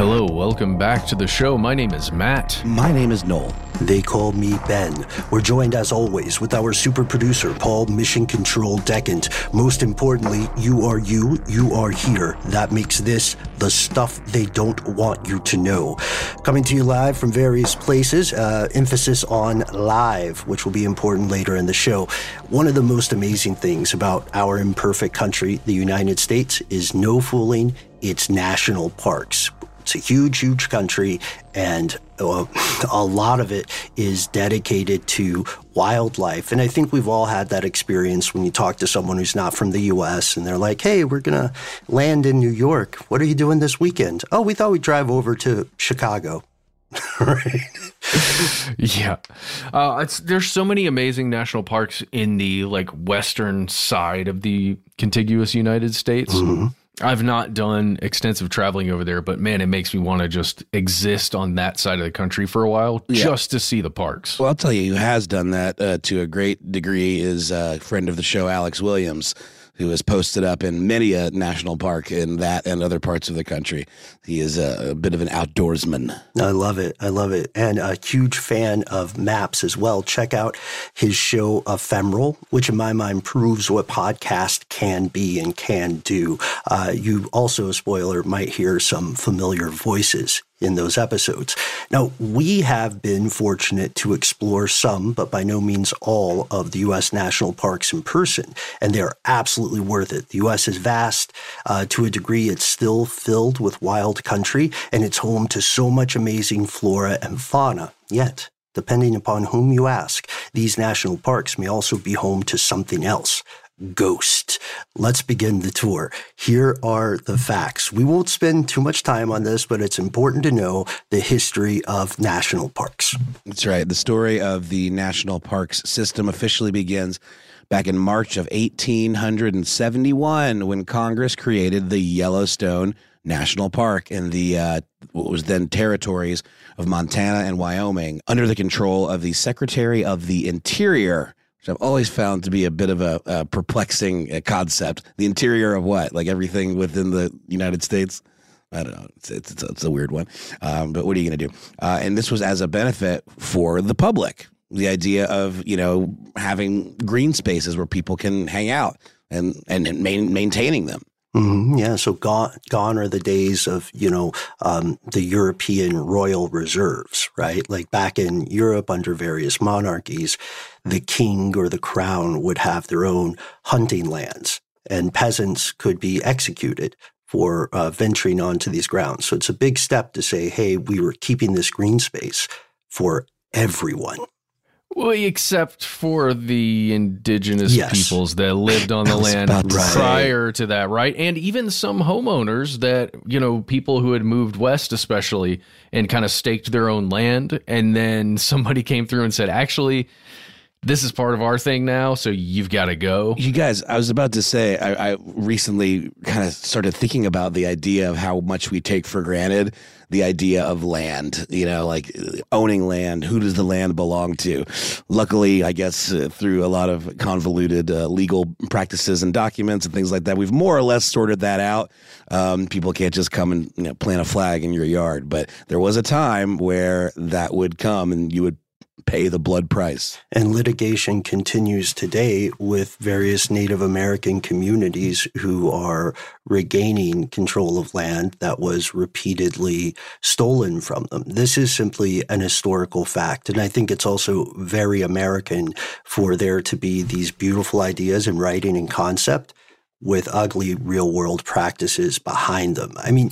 Hello, welcome back to the show. My name is Matt. My name is Noel. They call me Ben. We're joined as always with our super producer, Paul Mission Control Decant. Most importantly, you are you, you are here. That makes this the stuff they don't want you to know. Coming to you live from various places, uh, emphasis on live, which will be important later in the show. One of the most amazing things about our imperfect country, the United States, is no fooling its national parks. It's a huge, huge country, and uh, a lot of it is dedicated to wildlife. And I think we've all had that experience when you talk to someone who's not from the US and they're like, hey, we're going to land in New York. What are you doing this weekend? Oh, we thought we'd drive over to Chicago. right. yeah uh, there's so many amazing national parks in the like western side of the contiguous united states mm-hmm. I've not done extensive traveling over there, but man, it makes me want to just exist on that side of the country for a while yeah. just to see the parks. Well, I'll tell you who has done that uh, to a great degree is a friend of the show, Alex Williams who has posted up in many a national park in that and other parts of the country. He is a, a, bit of an outdoorsman. I love it. I love it. And a huge fan of maps as well. Check out his show Ephemeral, which in my mind proves what podcast can be and can do. Uh, you also, spoiler, might hear some familiar voices in those episodes. Now, we have been fortunate to explore some, but by no means all, of the U.S. national parks in person, and they're absolutely worth it. The U.S. is vast. Uh, to a degree, it's still filled with wild country, and it's home to so much amazing flora and fauna. Yet, depending upon whom you ask, these national parks may also be home to something else Ghost. Let's begin the tour. Here are the facts. We won't spend too much time on this, but it's important to know the history of national parks. That's right. The story of the national parks system officially begins back in March of 1871 when Congress created the Yellowstone National Park in the uh, what was then territories of Montana and Wyoming under the control of the Secretary of the Interior which I've always found to be a bit of a, a perplexing uh, concept. The interior of what? Like everything within the United States? I don't know. It's, it's, it's a weird one. Um, but what are you going to do? Uh, and this was as a benefit for the public. The idea of, you know, having green spaces where people can hang out and, and main, maintaining them. Mm-hmm. Yeah, so gone gone are the days of you know um, the European royal reserves, right? Like back in Europe under various monarchies, the king or the crown would have their own hunting lands, and peasants could be executed for uh, venturing onto these grounds. So it's a big step to say, hey, we were keeping this green space for everyone. Well, except for the indigenous Yes. peoples that lived on the land about to say. prior to that, right? And even some homeowners that, you know, people who had moved west, especially, and kind of staked their own land. And then somebody came through and said, actually, this is part of our thing now. So you've got to go. You guys, I was about to say, I, I recently kind of started thinking about the idea of how much we take for granted the idea of land, you know, like owning land. Who does the land belong to? Luckily, I guess uh, through a lot of convoluted uh, legal practices and documents and things like that, we've more or less sorted that out. Um, people can't just come and you know, plant a flag in your yard. But there was a time where that would come and you would pay the blood price. And litigation continues today with various Native American communities who are regaining control of land that was repeatedly stolen from them. This is simply an historical fact. And I think it's also very American for there to be these beautiful ideas in writing and concept with ugly real world practices behind them. I mean,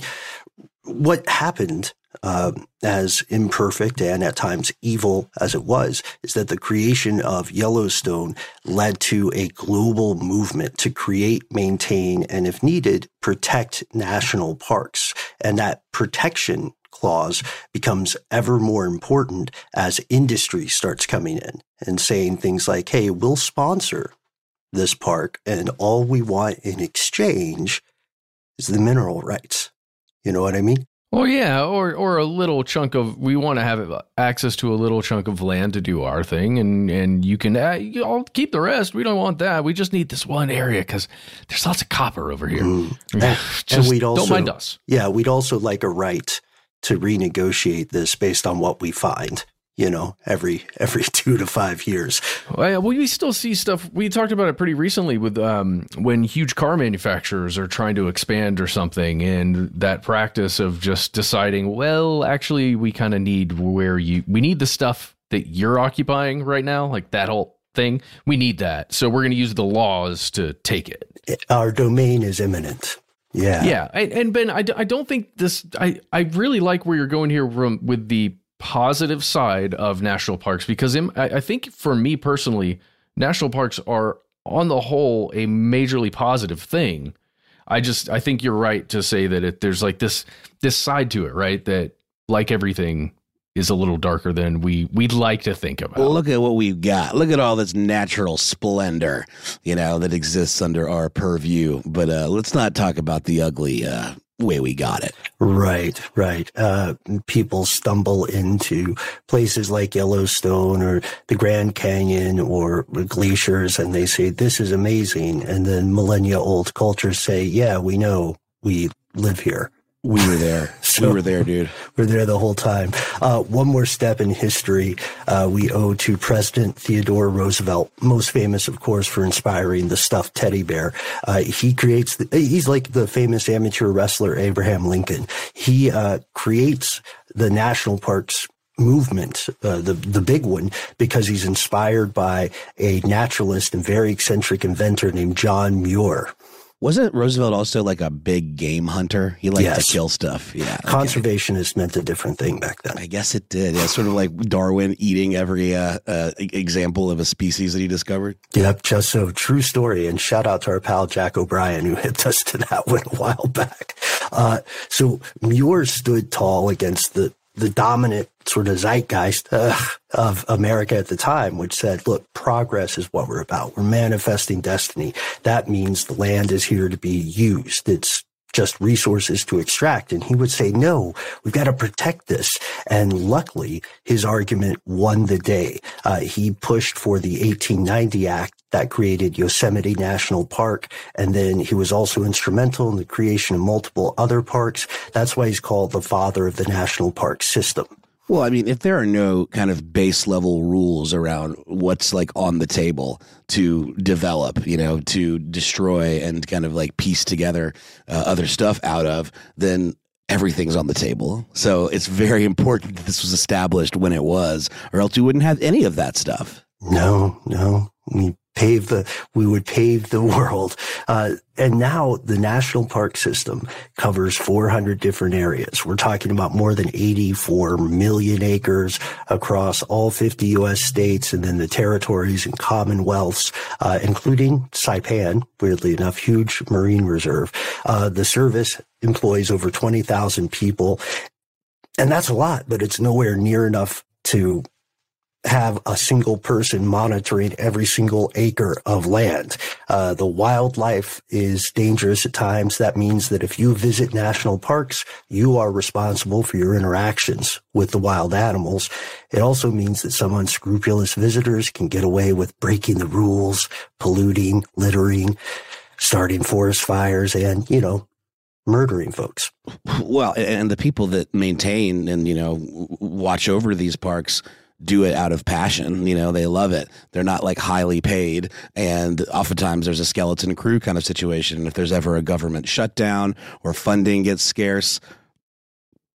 what happened um, as imperfect and at times evil as it was, is that the creation of Yellowstone led to a global movement to create, maintain, and if needed, protect national parks. And that protection clause becomes ever more important as industry starts coming in and saying things like, hey, we'll sponsor this park, and all we want in exchange is the mineral rights. You know what I mean? Well, yeah, or or a little chunk of we want to have access to a little chunk of land to do our thing, and and you can uh, you, I'll keep the rest. We don't want that. We just need this one area because there's lots of copper over here. Mm. Just and we'd also don't mind us. Yeah, we'd also like a right to renegotiate this based on what we find. You know, every every two to five years. Well, we still see stuff. We talked about it pretty recently with um, when huge car manufacturers are trying to expand or something, and that practice of just deciding, well, actually, we kind of need where you we need the stuff that you're occupying right now, like that whole thing. We need that, so we're going to use the laws to take it. Our domain is imminent. Yeah. Yeah, and, and Ben, I don't think this. I I really like where you're going here from with the positive side of national parks because in, I, I think for me personally, national parks are on the whole a majorly positive thing. I just I think you're right to say that it, there's like this this side to it, right? That like everything is a little darker than we we'd like to think about. Look at what we've got. Look at all this natural splendor, you know, that exists under our purview. But uh, let's not talk about the ugly uh, way we got it. Right, right. Uh, people stumble into places like Yellowstone or the Grand Canyon or glaciers and they say, this is amazing. And then millennia old cultures say, yeah, we know we live here. We were there. So- we were there, dude. We're there the whole time. Uh, one more step in history uh, we owe to President Theodore Roosevelt, most famous, of course, for inspiring the stuffed teddy bear. Uh, he creates, the, he's like the famous amateur wrestler Abraham Lincoln. He uh, creates the national parks movement, uh, the the big one, because he's inspired by a naturalist and very eccentric inventor named John Muir. Wasn't Roosevelt also like a big game hunter? He liked Yes. to kill stuff. Yeah. okay. Conservationist meant a different thing back then. I guess it did. Yeah, sort of like Darwin eating every uh, uh, example of a species that he discovered. Yep, just so true story. And shout out to our pal Jack O'Brien who hit us to that one a while back. Uh, so Muir stood tall against the the dominant sort of zeitgeist uh, of America at the time, which said, look, progress is what we're about. We're manifesting destiny. That means the land is here to be used. It's just resources to extract. And he would say, no, we've got to protect this. And luckily, his argument won the day. Uh, he pushed for the 1890 Act that created Yosemite National Park. And then he was also instrumental in the creation of multiple other parks. That's why he's called the father of the national park system. Well, I mean, if there are no kind of base level rules around what's like on the table to develop, you know, to destroy and kind of like piece together uh, other stuff out of, then everything's on the table. So it's very important that this was established when it was, or else you wouldn't have any of that stuff. No, no. Pave the, we would pave the world. Uh, and now the national park system covers 400 different areas. We're talking about more than 84 million acres across all 50 U.S. states and then the territories and commonwealths, uh, including Saipan, weirdly enough, huge marine reserve. Uh, the service employs over 20,000 people. And that's a lot, but it's nowhere near enough to have a single person monitoring every single acre of land. Uh, the wildlife is dangerous at times. That means that if you visit national parks, you are responsible for your interactions with the wild animals. It also means that some unscrupulous visitors can get away with breaking the rules, polluting, littering, starting forest fires, and, you know, murdering folks. Well, and the people that maintain and, you know, watch over these parks do it out of passion. You know, they love it. They're not like highly paid. And oftentimes there's a skeleton crew kind of situation. And if there's ever a government shutdown or funding gets scarce,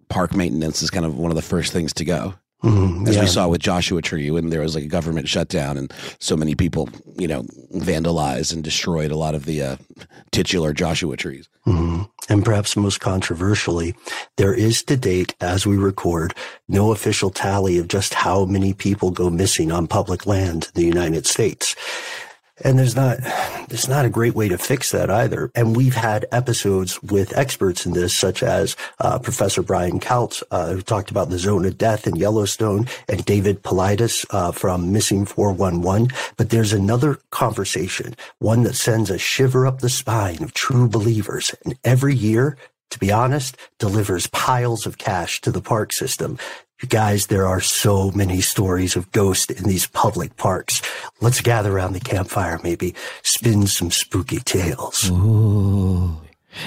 park maintenance is kind of one of the first things to go. Mm, As yeah. we saw with Joshua Tree, when there was like a government shutdown and so many people, you know, vandalized and destroyed a lot of the uh, titular Joshua trees. Mm-hmm. And perhaps most controversially, there is to date, as we record, no official tally of just how many people go missing on public land in the United States. And there's not, there's not a great way to fix that either. And we've had episodes with experts in this, such as uh, Professor Brian Kalt, uh, who talked about the zone of death in Yellowstone, and David Paulides uh, from Missing 411. But there's another conversation, one that sends a shiver up the spine of true believers. And every year, to be honest, delivers piles of cash to the park system. You guys, there are so many stories of ghosts in these public parks. Let's gather around the campfire, maybe spin some spooky tales. Ooh.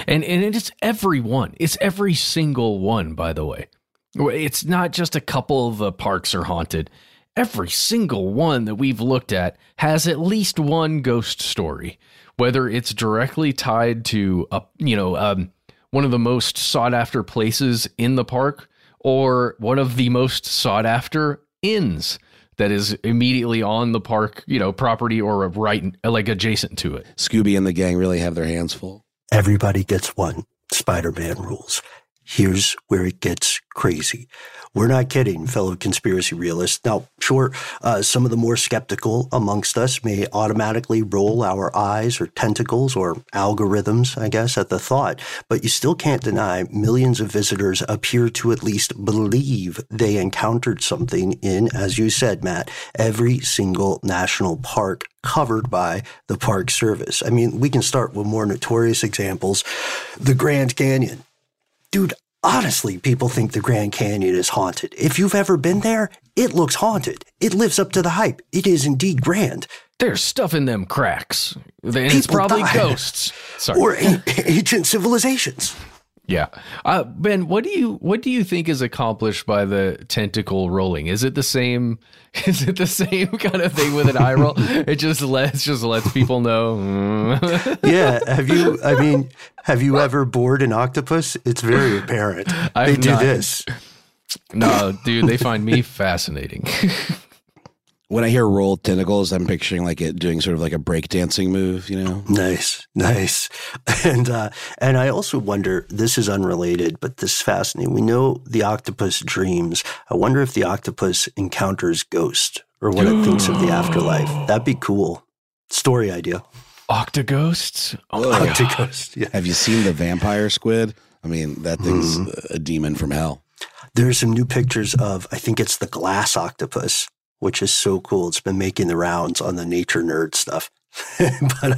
And and it's every one. It's every single one, by the way. It's not just a couple of the parks are haunted. Every single one that we've looked at has at least one ghost story, whether it's directly tied to a you know um, one of the most sought after places in the park or one of the most sought after inns that is immediately on the park, you know, property or right like adjacent to it. Scooby and the gang really have their hands full. Everybody gets one. Spider-Man rules. Here's where it gets crazy. We're not kidding, fellow conspiracy realists. Now, sure, uh, some of the more skeptical amongst us may automatically roll our eyes or tentacles or algorithms, I guess, at the thought, but you still can't deny millions of visitors appear to at least believe they encountered something in, as you said, Matt, every single national park covered by the Park Service. I mean, we can start with more notorious examples. The Grand Canyon. Dude, honestly, people think the Grand Canyon is haunted. If you've ever been there, it looks haunted. It lives up to the hype. It is indeed grand. There's stuff in them cracks. And it's probably ghosts. Sorry. Or ancient civilizations. Yeah, uh, Ben, what do you what do you think is accomplished by the tentacle rolling? Is it the same? Is it the same kind of thing with an eye roll? it just lets just lets people know. yeah, have you? I mean, have you ever bored an octopus? It's very apparent. I've they do not, this. No, dude, they find me fascinating when I hear roll tentacles, I'm picturing like it doing sort of like a breakdancing move, you know? Nice, nice. And uh, and I also wonder. This is unrelated, but this is fascinating. We know the octopus dreams. I wonder if the octopus encounters ghosts or what it thinks of the afterlife. That'd be cool. Story idea. Octoghosts. Oh, Octoghost. Yeah. Have you seen the vampire squid? I mean, that thing's mm. a demon from hell. There's some new pictures of. I think it's the glass octopus which is so cool. It's been making the rounds on the nature nerd stuff. but uh,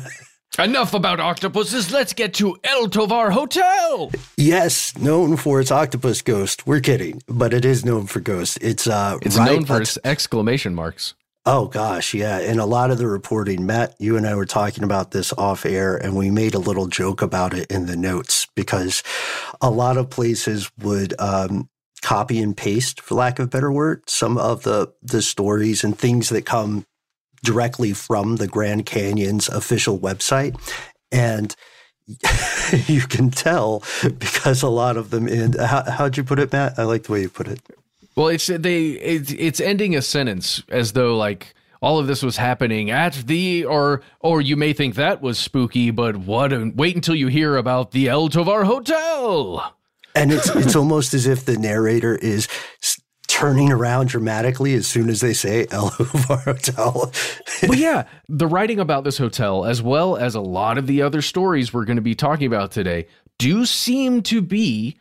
Enough about octopuses. Let's get to El Tovar Hotel. Yes, known for its octopus ghost. We're kidding, but it is known for ghosts. It's uh, it's right known for its exclamation marks. Oh gosh, yeah. And a lot of the reporting, Matt, you and I were talking about this off air and we made a little joke about it in the notes because a lot of places would um, copy and paste, for lack of a better word, some of the the stories and things that come directly from the Grand Canyon's official website, and you can tell because a lot of them end. Uh, how, how'd you put it, Matt? I like the way you put it. Well, it's they it's ending a sentence as though like all of this was happening at the or or you may think that was spooky, but what? Wait until you hear about the El Tovar Hotel. And it's it's almost as if the narrator is turning around dramatically as soon as they say El Tovar Hotel. well, yeah, the writing about this hotel, as well as a lot of the other stories we're going to be talking about today, do seem to be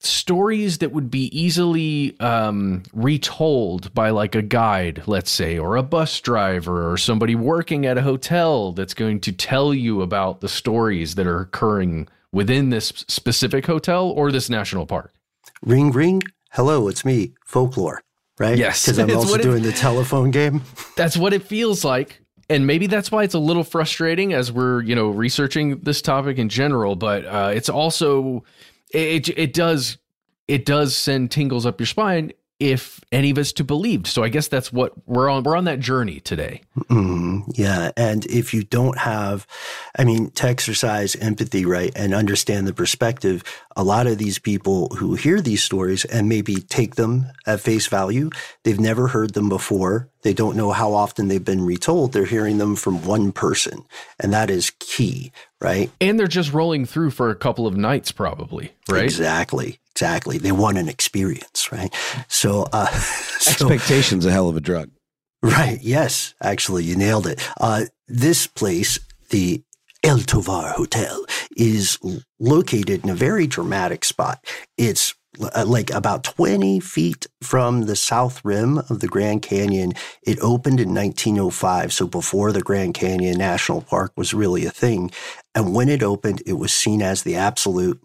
stories that would be easily um, retold by like a guide, let's say, or a bus driver or somebody working at a hotel that's going to tell you about the stories that are occurring within this specific hotel or this national park. Ring, ring. Hello, it's me, folklore, right? Yes. Because I'm also doing it, the telephone game. That's what it feels like. And maybe that's why it's a little frustrating as we're, you know, researching this topic in general, but uh, it's also it it does it does send tingles up your spine if any of us to believed. So I guess that's what we're on. We're on that journey today. Mm, yeah, and if you don't have, I mean, to exercise empathy, right, and understand the perspective, a lot of these people who hear these stories and maybe take them at face value, they've never heard them before. They don't know how often they've been retold. They're hearing them from one person, and that is key, right? And they're just rolling through for a couple of nights, probably, right? Exactly. Exactly. They want an experience, right? So, uh, so, expectation's a hell of a drug. Right. Yes. Actually, you nailed it. Uh, this place, the El Tovar Hotel, is located in a very dramatic spot. It's uh, like about 20 feet from the south rim of the Grand Canyon. It opened in 1905, so before the Grand Canyon National Park was really a thing. And when it opened, it was seen as the absolute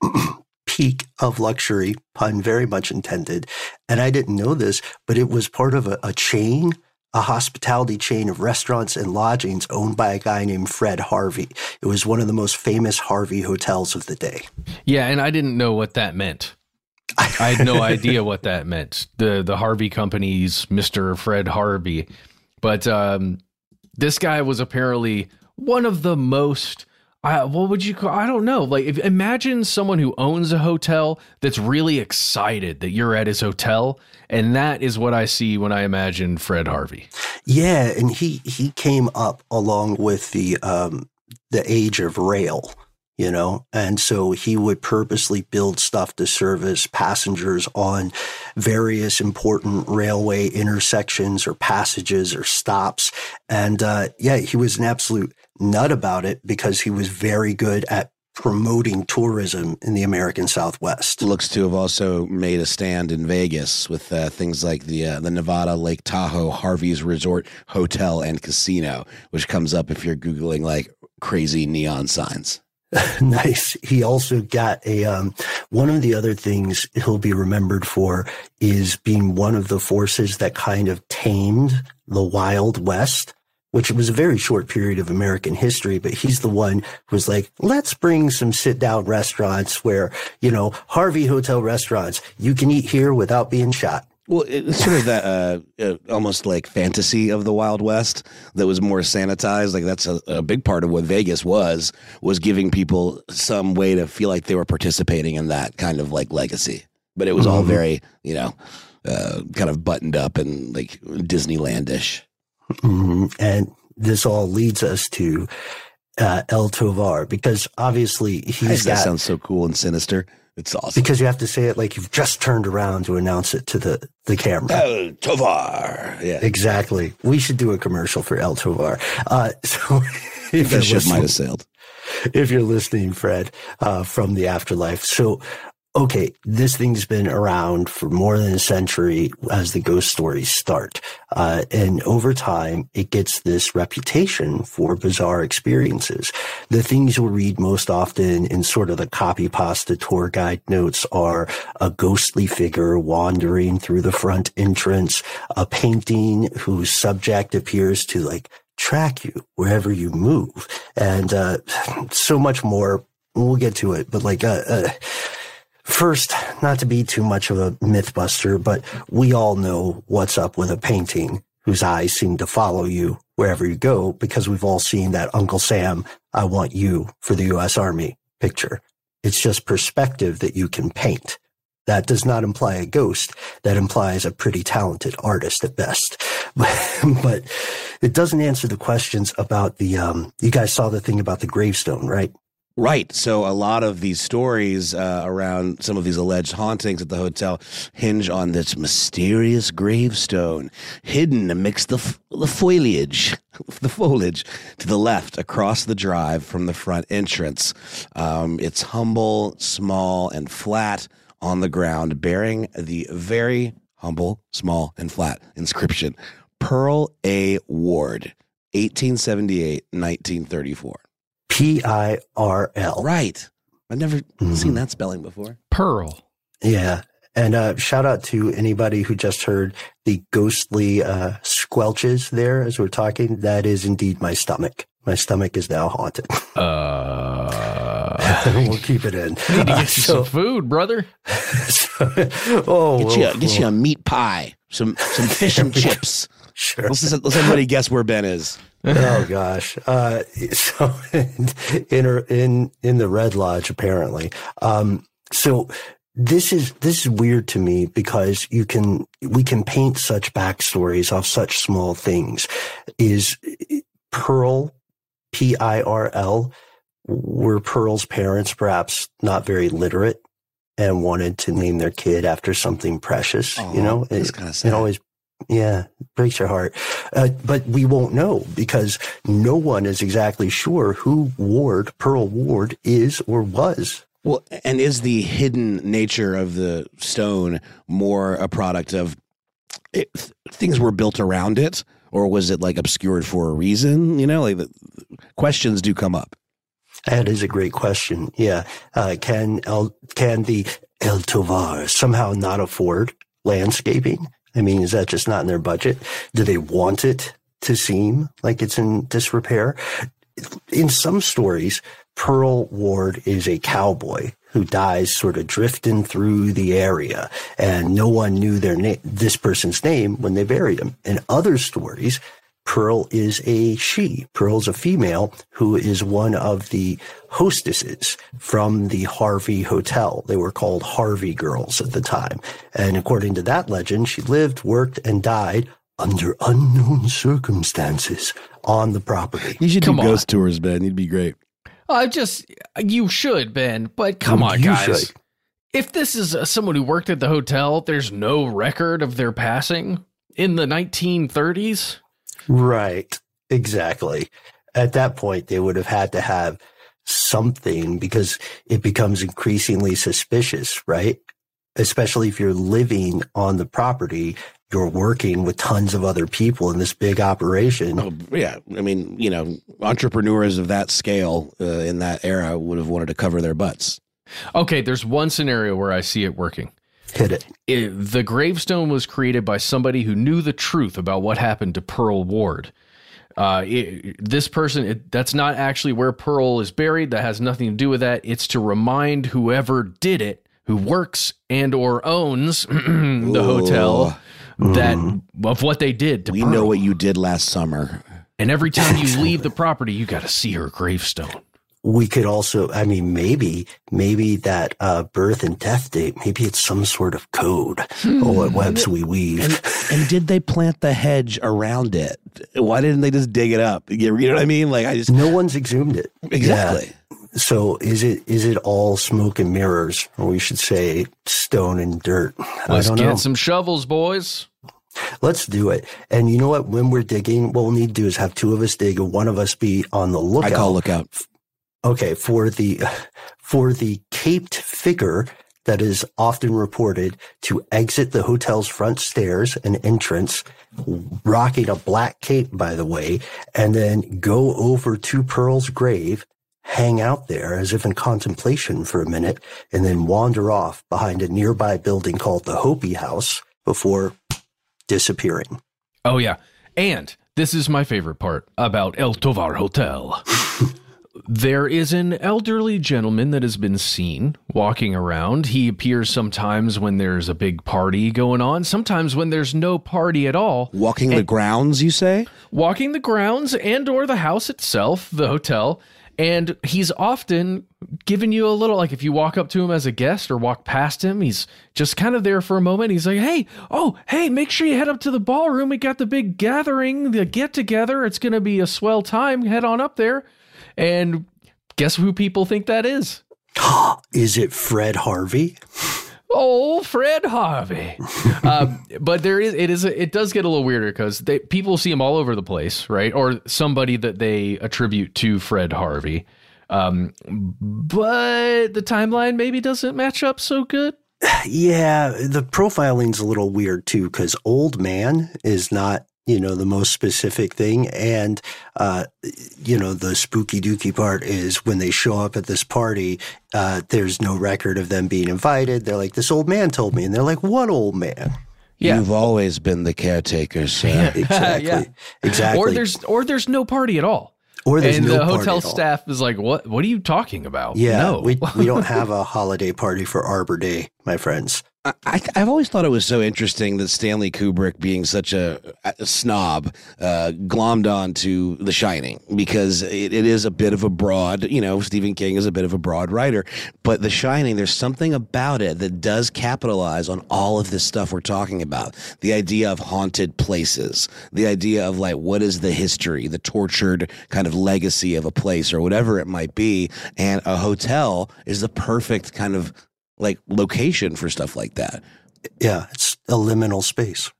peak of luxury, pun very much intended. And I didn't know this, but it was part of a, a chain a hospitality chain of restaurants and lodgings owned by a guy named Fred Harvey. It was one of the most famous Harvey hotels of the day. Yeah, and I didn't know what that meant. I had no idea what that meant. The the Harvey company's Mr. Fred Harvey. But um, this guy was apparently one of the most I, what would you call? I don't know. Like, if, imagine someone who owns a hotel that's really excited that you're at his hotel, and that is what I see when I imagine Fred Harvey. Yeah, and he he came up along with the um, the age of rail, you know, and so he would purposely build stuff to service passengers on various important railway intersections or passages or stops, and uh, yeah, he was an absolute nut about it because he was very good at promoting tourism in the American Southwest. Looks to have also made a stand in Vegas with uh, things like the uh, the Nevada Lake Tahoe Harvey's Resort Hotel and Casino, which comes up if you're googling like crazy neon signs. nice. He also got a um, one of the other things he'll be remembered for is being one of the forces that kind of tamed the Wild West which was a very short period of American history, but he's the one who was like, let's bring some sit down restaurants where, you know, Harvey Hotel restaurants, you can eat here without being shot. Well, it's sort of that uh, uh, almost like fantasy of the Wild West that was more sanitized. Like that's a, a, big part of what Vegas was was giving people some way to feel like they were participating in that kind of like legacy. But it was mm-hmm. all very, you know, uh, kind of buttoned up and like Disneylandish. Mm-hmm. And this all leads us to uh, El Tovar because obviously he's that sounds so cool and sinister. It's awesome because you have to say it like you've just turned around to announce it to the the camera. El Tovar, yeah, exactly. We should do a commercial for El Tovar. Uh, so if that ship might have sailed. If you're listening, Fred, uh, from the afterlife, so okay, this thing's been around for more than a century as the ghost stories start. Uh, and over time, it gets this reputation for bizarre experiences. The things you'll read most often in sort of the copy pasta tour guide notes are a ghostly figure wandering through the front entrance, a painting whose subject appears to like track you wherever you move, and uh, so much more. We'll get to it, but like, uh, uh First, not to be too much of a mythbuster, but we all know what's up with a painting whose eyes seem to follow you wherever you go because we've all seen that Uncle Sam, I want you for the U.S. Army picture. It's just perspective that you can paint. That does not imply a ghost. That implies a pretty talented artist at best. but it doesn't answer the questions about the, um, you guys saw the thing about the gravestone, right? Right. So a lot of these stories uh, around some of these alleged hauntings at the hotel hinge on this mysterious gravestone hidden amidst the, f- the foliage, the foliage to the left across the drive from the front entrance. Um, it's humble, small, and flat on the ground, bearing the very humble, small, and flat inscription Pearl A. Ward, 1878 1934. P I R L. Right. I've never Mhm. seen that spelling before. Pearl. Yeah. And uh, shout out to anybody who just heard the ghostly uh, squelches there as we're talking. That is indeed my stomach. My stomach is now haunted. Uh, we'll keep it in. need to Uh, get you so- some food, brother. oh, Get you, well, get you a meat pie, some some fish and chips. sure. Let's, let everybody guess where Ben is. Oh gosh. Uh, so in in in the Red Lodge, apparently. Um, so this is this is weird to me because you can we can paint such backstories off such small things. Is Pearl, P I R L, were Pearl's parents perhaps not very literate and wanted to name their kid after something precious? Aw, you know, that's It- It always yeah, breaks your heart. Uh, but we won't know because no one is exactly sure who Ward, Pearl Ward, is or was. Well, and is the hidden nature of the stone more a product of it, things were built around it, or was it like obscured for a reason? You know, like the, questions do come up. That is a great question. Yeah. Uh, can El, can the El Tovar somehow not afford landscaping? I mean, is that just not in their budget? Do they want it to seem like it's in disrepair? In some stories, Pearl Ward is a cowboy who dies sort of drifting through the area and no one knew their name, this person's name when they buried him. In other stories, Pearl is a she. Pearl's a female who is one of the hostesses from the Harvey Hotel. They were called Harvey girls at the time. And according to that legend, she lived, worked, and died under unknown circumstances on the property. You should Come do on. ghost tours, Ben. You'd be great. I just you should, Ben. But come on, guys. should. If this is uh, someone who worked at the hotel, there's no record of their passing in the 1930s. Right. Exactly. At that point, they would have had to have something because it becomes increasingly suspicious, right? Especially if you're living on the property, you're working with tons of other people in this big operation. Oh, yeah. I mean, you know, entrepreneurs of that scale uh, in that era would have wanted to cover their butts. Okay, there's one scenario where I see it working. Hit it. It, the gravestone was created by somebody who knew the truth about what happened to Pearl Ward. Uh, it, this person, it, that's not actually where Pearl is buried. That has nothing to do with that. It's to remind whoever did it, who works and or owns the hotel, that of what they did to We Pearl. know what you did last summer. And every time you leave the property, you got to see her gravestone. We could also, I mean, maybe, maybe that uh, birth and death date, maybe it's some sort of code. or what webs we weave. And, and did they plant the hedge around it? Why didn't they just dig it up? You you know what I mean? Like I just no one's exhumed it. exactly. Yeah. So is it is it all smoke and mirrors, or we should say stone and dirt? Let's I don't get know. some shovels, boys. Let's do it. And you know what? When we're digging, what we'll need to do is have two of us dig and one of us be on the lookout. I call lookout. Okay, for the for the caped figure that is often reported to exit the hotel's front stairs and entrance, rocking a black cape, by the way, and then go over to Pearl's grave, hang out there as if in contemplation for a minute, and then wander off behind a nearby building called the Hopi House before disappearing. Oh yeah, and this is my favorite part about El Tovar Hotel. there is an elderly gentleman that has been seen walking around. He appears sometimes when there's a big party going on, sometimes when there's no party at all. Walking the grounds, you say? Walking the grounds and or the house itself, the hotel, and he's often giving you a little like if you walk up to him as a guest or walk past him, he's just kind of there for a moment. He's like, "Hey, oh, hey, make sure you head up to the ballroom. We got the big gathering, the get together. It's going to be a swell time. Head on up there." And guess who people think that is? Is it Fred Harvey? Oh, Fred Harvey. um, but there is, it is, it does get a little weirder because people see him all over the place, right? Or somebody that they attribute to Fred Harvey. Um, but the timeline maybe doesn't match up so good. Yeah, the profiling's a little weird too because old man is not you know the most specific thing and uh, you know the spooky dooky part is when they show up at this party uh, there's no record of them being invited they're like this old man told me and they're like what old man yeah. You've always been the caretaker, sir. Yeah, exactly. yeah. Exactly. Or there's or there's no party at all. Or there's and no the hotel staff is like, "What? What are you talking about?" Yeah, no. we we don't have a holiday party for Arbor Day, my friends. I, have always thought it was so interesting that Stanley Kubrick, being such a, a snob, uh, glommed on to The Shining because it, it is a bit of a broad, you know, Stephen King is a bit of a broad writer. But The Shining, there's something about it that does capitalize on all of this stuff we're talking about. The idea of haunted places, the idea of like, what is the history, the tortured kind of legacy of a place or whatever it might be. And a hotel is the perfect kind of like location for stuff like that. Yeah, it's a liminal space.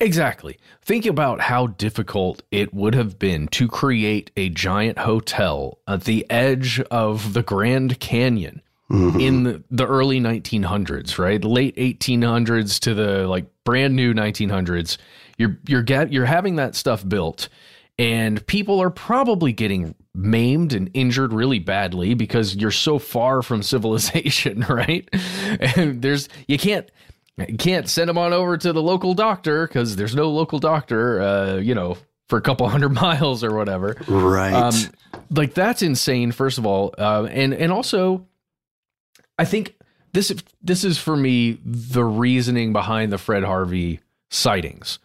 Exactly. Think about how difficult it would have been to create a giant hotel at the edge of the Grand Canyon mm-hmm. in the, the, early 1900s, right? Late 1800s to the like brand new 1900s. You're you're get you're having that stuff built and people are probably getting maimed and injured really badly because you're so far from civilization, right? And there's you can't you can't send them on over to the local doctor because there's no local doctor, uh, you know, for a couple hundred miles or whatever. Right. Um, like that's insane. First of all, uh, and and also, I think this this is for me the reasoning behind the Fred Harvey sightings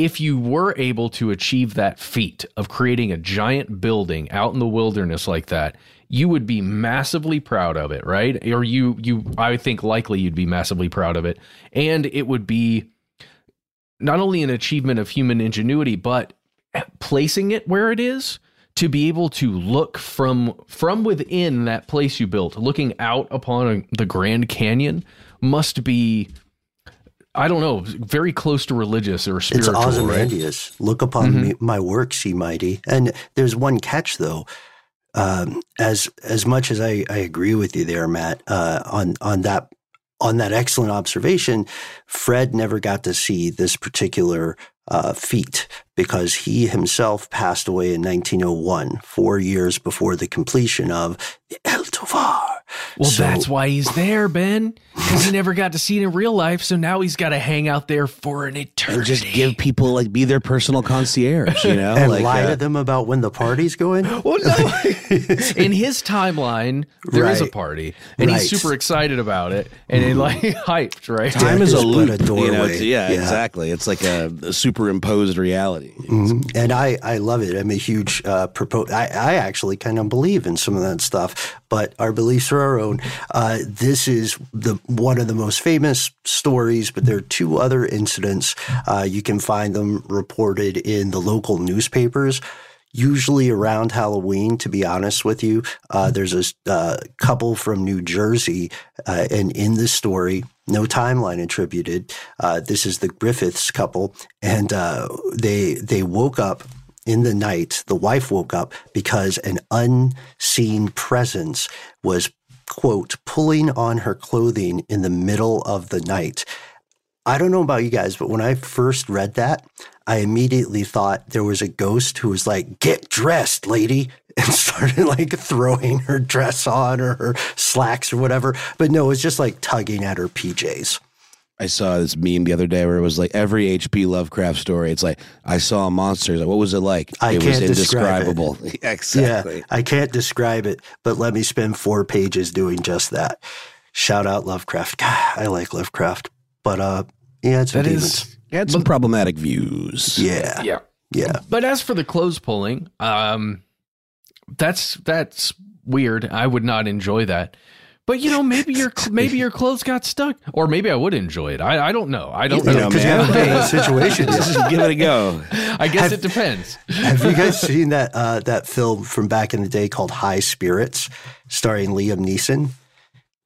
if you were able to achieve that feat of creating a giant building out in the wilderness like that, you would be massively proud of it, right? Or you you I think likely you'd be massively proud of it. And it would be not only an achievement of human ingenuity, but placing it where it is to be able to look from from within that place you built, looking out upon the Grand Canyon must be I don't know, very close to religious or spiritual. It's Ozymandias. Right? Look upon mm-hmm. me, my works, ye mighty. And there's one catch though. Um, as as much as I, I agree with you there, Matt, uh, on on that on that excellent observation, Fred never got to see this particular uh, feat because he himself passed away in 1901, four years before the completion of the El Tovar. Well, so, that's why he's there, Ben, because he never got to see it in real life. So now he's got to hang out there for an eternity. And just give people like be their personal concierge, you know, and like, lie uh, to them about when the party's going. Well, no. in his timeline, there right. is a party, and right. he's super excited about it, and mm. like hyped. Right, time is a loop. You know, yeah, yeah, exactly. It's like a, a superimposed reality. Mm-hmm. And I, I love it. I'm a huge uh, propose. I, I actually kind of believe in some of that stuff, but our beliefs are our own. Uh, this is the one of the most famous stories, but there are two other incidents. Uh, you can find them reported in the local newspapers usually around Halloween, to be honest with you. Uh, there's a uh, couple from New Jersey, uh, and in this story, no timeline attributed. Uh, this is the Griffiths couple, and uh, they they woke up in the night. The wife woke up because an unseen presence was quote pulling on her clothing in the middle of the night. I don't know about you guys, but when I first read that, I immediately thought there was a ghost who was like, "Get dressed, lady," and started like throwing her dress on or her slacks or whatever. But no, it was just like tugging at her PJs. I saw this meme the other day where it was like every H.P. Lovecraft story. It's like I saw a monster. Like, what was it like? I it can't was describe it. indescribable. exactly. Yeah, I can't describe it, but let me spend four pages doing just that. Shout out Lovecraft. God, I like Lovecraft, but uh, yeah, it's That demons. is, He had some problematic views. yeah, yeah. yeah. But as for the clothes pulling, um, that's that's weird. I would not enjoy that. But you know, maybe your maybe your clothes got stuck, or maybe I would enjoy it. I, I don't know. I don't You know. know, Because you haven't been in a situation. Just give it a go. I guess it depends. Have you guys seen that uh, that film from back in the day called High Spirits, starring Liam Neeson?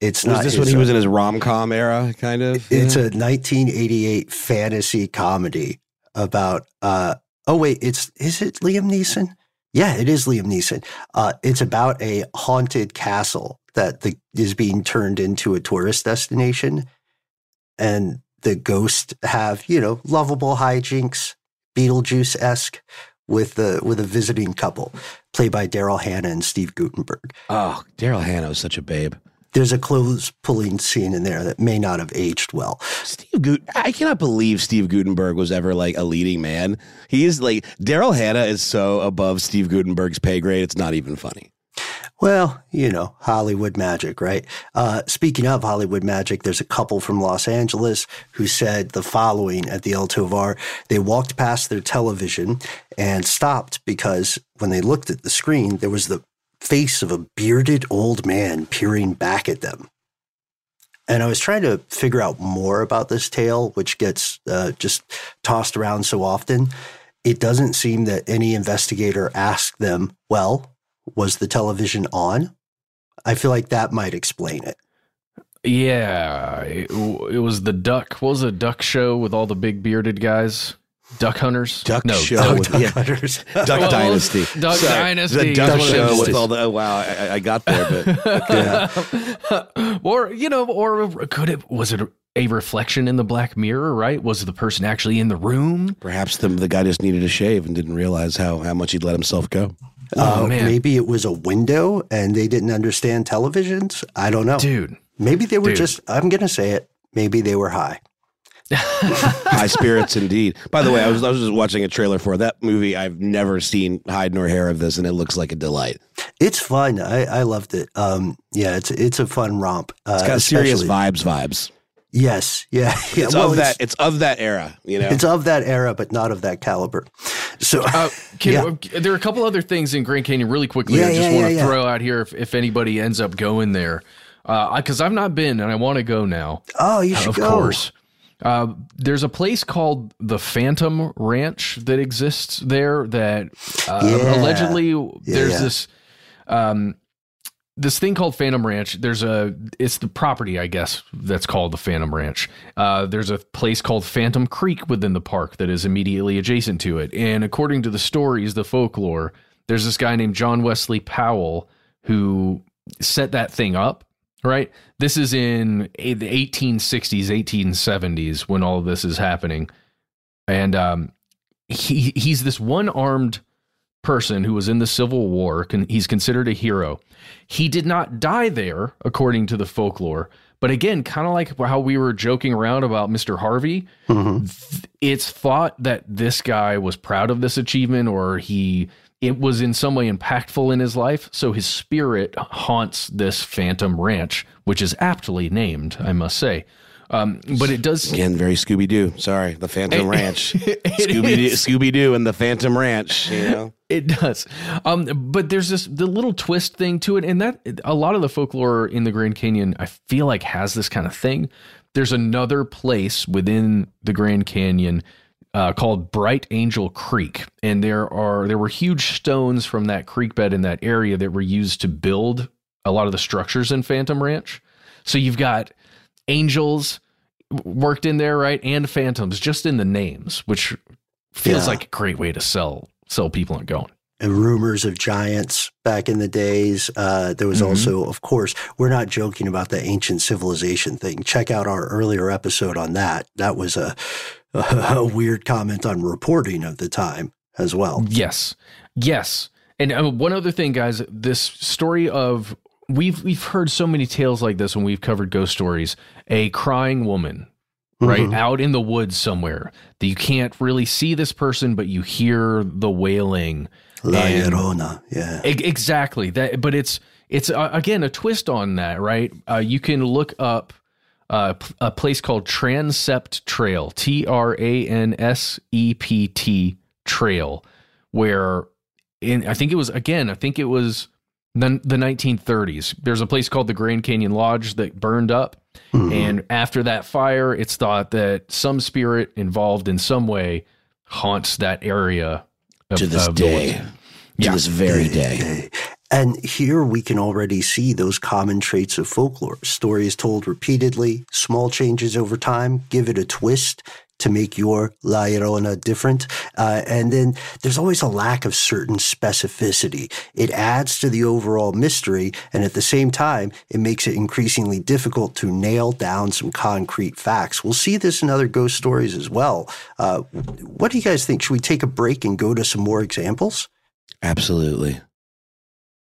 It's Was not. this his, when he uh, was in his rom com era, kind of? It's a 1988 fantasy comedy about. Uh, oh wait, it's is it Liam Neeson? Yeah, it is Liam Neeson. Uh, it's about a haunted castle that the, is being turned into a tourist destination, and the ghosts have you know lovable hijinks, Beetlejuice esque, with the with a visiting couple played by Daryl Hannah and Steve Guttenberg. oh, Daryl Hannah was such a babe. There's a clothes pulling scene in there that may not have aged well. Steve Gut I cannot believe Steve Guttenberg was ever like a leading man. He is like Daryl Hannah is so above Steve Guttenberg's pay grade. It's not even funny. Well, you know, Hollywood magic, right? Uh, speaking of Hollywood magic, there's a couple from Los Angeles who said the following at the El Tovar. They walked past their television and stopped because when they looked at the screen, there was the face of a bearded old man peering back at them. And I was trying to figure out more about this tale, which gets uh, just tossed around so often. It doesn't seem that any investigator asked them, well, was the television on? I feel like that might explain it. Yeah, it, it was the duck. What was a duck show with all the big bearded guys? Duck hunters. Duck no, show Duck, with Duck yeah, hunters. Duck Well, Dynasty. Duck Sorry. Dynasty The is Duck show is. with all the oh, wow. I, I got there, but Yeah. or you know, or could it was it a reflection in the black mirror? Right? Was the person actually in the room? perhaps the the guy just needed a shave and didn't realize how how much he'd let himself go. Oh, Uh, man. Maybe it was a window and they didn't understand televisions. I don't know. Dude, Maybe they were Dude. just, I'm going to say it. Maybe they were high. High spirits indeed. By the way, I was I was just watching a trailer for that movie. I've never seen hide nor hair of this, and it looks like a delight. It's fun. I, I loved it. Um, yeah, it's it's a fun romp. Uh, It's got serious vibes. Vibes. Yes. Yeah. yeah. It's well, of that. It's of that era. You know. It's of that era, but not of that caliber. So, uh, can, Yeah. there are a couple other things in Grand Canyon really quickly. Yeah, I just yeah, want yeah, to yeah. throw out here if, if anybody ends up going there, because I've not been and I want to go now. oh, you should of go. course. Uh, there's a place called the Phantom Ranch that exists there. That uh, Yeah. allegedly there's yeah. this um, this thing called Phantom Ranch. There's a it's the property, I guess, that's called the Phantom Ranch. Uh, there's a place called Phantom Creek within the park that is immediately adjacent to it. And according to the stories, the folklore, there's this guy named John Wesley Powell who set that thing up. Right. This is in the 1860s, 1870s when all of this is happening, and um, he he's this one armed person who was in the Civil War. He's considered a hero. He did not die there, according to the folklore. But again, kind of like how we were joking around about Mr. Harvey, mm-hmm. th- it's thought that this guy was proud of this achievement or he it was in some way impactful in his life. So his spirit haunts this Phantom Ranch, which is aptly named, I must say. Um, but it does Again, very Scooby Doo. Sorry, the Phantom Ranch. Scooby Doo. Scooby Doo, and the Phantom Ranch. You know. It does. Um, but there's this the little twist thing to it, and that a lot of the folklore in the Grand Canyon, I feel like has this kind of thing. There's another place within the Grand Canyon uh, called Bright Angel Creek, and there are there were huge stones from that creek bed in that area that were used to build a lot of the structures in Phantom Ranch. So you've got angels worked in there, right, and phantoms just in the names, which feels Yeah. like a great way to sell sell people on going. and rumors of giants back in the days. Uh, there was Mhm. also, of course, we're not joking about the ancient civilization thing. Check out our earlier episode on that. That was a, a weird comment on reporting of the time as well. Yes, yes. And uh, one other thing, guys, this story of we've we've heard so many tales like this when we've covered ghost stories. A crying woman right? Out in the woods somewhere that you can't really see this person, but you hear the wailing. La Llorona. Yeah. E- exactly that, but it's it's uh, again a twist on that, right? Uh, you can look up uh, a place called Transept Trail, T R A N S E P T Trail, where in I think it was again, I think it was the, the 1930s. There's a place called the Grand Canyon Lodge that burned up. Hmm. And after that fire, it's thought that some spirit involved in some way haunts that area of, to this of day, woods. to this very day. And here we can already see those common traits of folklore. Stories told repeatedly, small changes over time, give it a twist to make your La Llorona different. Uh, and then there's always a lack of certain specificity. It adds to the overall mystery, and at the same time, it makes it increasingly difficult to nail down some concrete facts. We'll see this in other ghost stories as well. Uh, what do you guys think? Should we take a break and go to some more examples? Absolutely.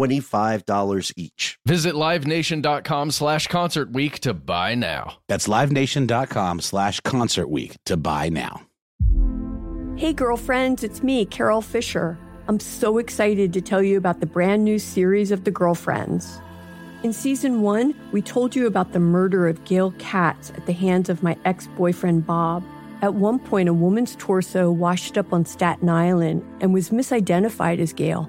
$25 each. Visit livenation.com slash concert week to buy now. That's livenation.com slash concert week to buy now. Hey, girlfriends, it's me, Carole Fisher. I'm so excited to tell you about the brand new series of The Girlfriends. In season one, we told you about the murder of Gail Katz at the hands of my ex boyfriend Bob. At one point, a woman's torso washed up on Staten Island and was misidentified as Gail.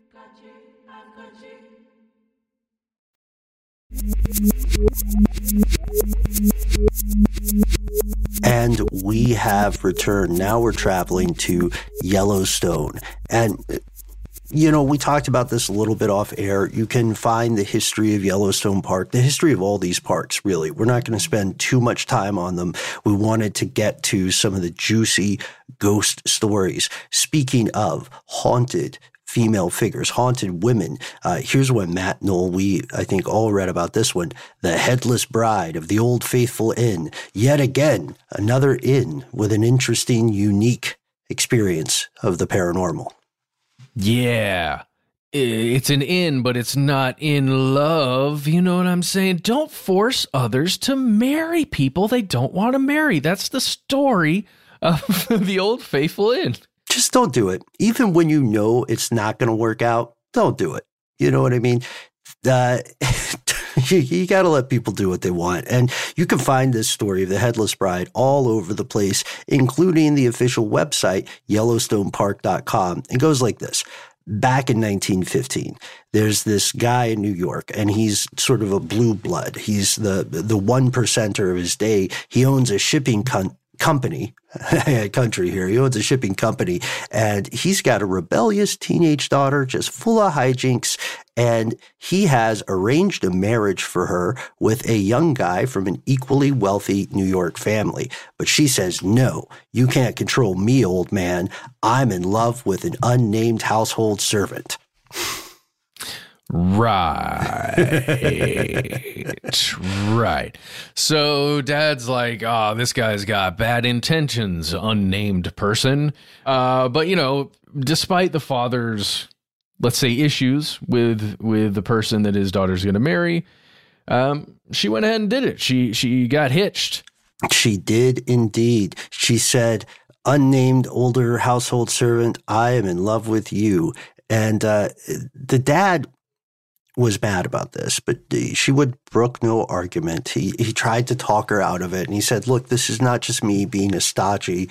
And we have returned. Now we're traveling to Yellowstone. And, you know, we talked about this a little bit off air. You can find the history of Yellowstone Park, the history of all these parks, really. We're not going to spend too much time on them. We wanted to get to some of the juicy ghost stories. Speaking of haunted female figures, haunted women. Uh, here's one, Matt Noel. We, I think, all read about this one. The Headless Bride of the Old Faithful Inn. Yet again, another inn with an interesting, unique experience of the paranormal. Yeah. It's an in, but it's not in love. You know what I'm saying? Don't force others to marry people they don't want to marry. That's the story of the Old Faithful Inn. Just don't do it. Even when you know it's not going to work out, don't do it. You know what I mean? Uh, you, you got to let people do what they want. And you can find this story of the Headless Bride all over the place, including the official website, YellowstonePark.com. It goes like this back in 1915 there's this guy in new york and he's sort of a blue blood he's the the one percenter of his day he owns a shipping company, country here. He owns a shipping company, and he's got a rebellious teenage daughter, just full of hijinks. And he has arranged a marriage for her with a young guy from an equally wealthy New York family. But she says, No, you can't control me, old man. I'm in love with an unnamed household servant. Right. right. So dad's like, oh, this guy's got bad intentions, unnamed person. Uh, but you know, despite the father's, let's say, issues with with the person that his daughter's gonna marry, um, she went ahead and did it. She she got hitched. She did indeed. She said, unnamed older household servant, I am in love with you. And uh, the dad was bad about this, but she would brook no argument. He he tried to talk her out of it, and he said, "Look, this is not just me being a stodgy,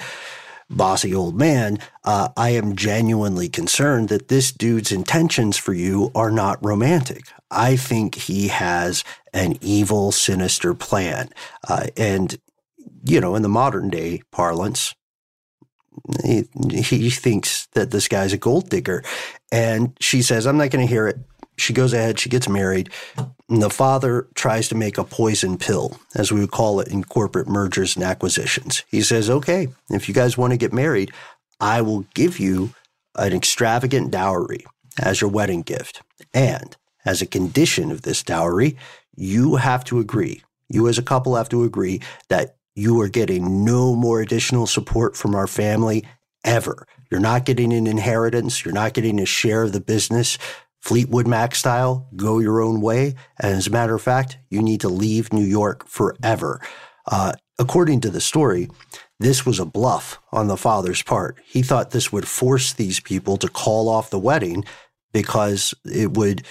bossy old man. Uh, I am genuinely concerned that this dude's intentions for you are not romantic. I think he has an evil, sinister plan, uh, and you know, in the modern day parlance." He, he thinks that this guy's a gold digger. And she says, I'm not going to hear it she goes ahead, she gets married. And the father tries to make a poison pill, as we would call it in corporate mergers and acquisitions. He says, okay, if you guys want to get married, I will give you an extravagant dowry as your wedding gift. And as a condition of this dowry, you have to agree, you as a couple have to agree that you are getting no more additional support from our family ever. You're not getting an inheritance. You're not getting a share of the business. Fleetwood Mac style, go your own way. And as a matter of fact, you need to leave New York forever. Uh, according to the story, this was a bluff on the father's part. He thought this would force these people to call off the wedding because it would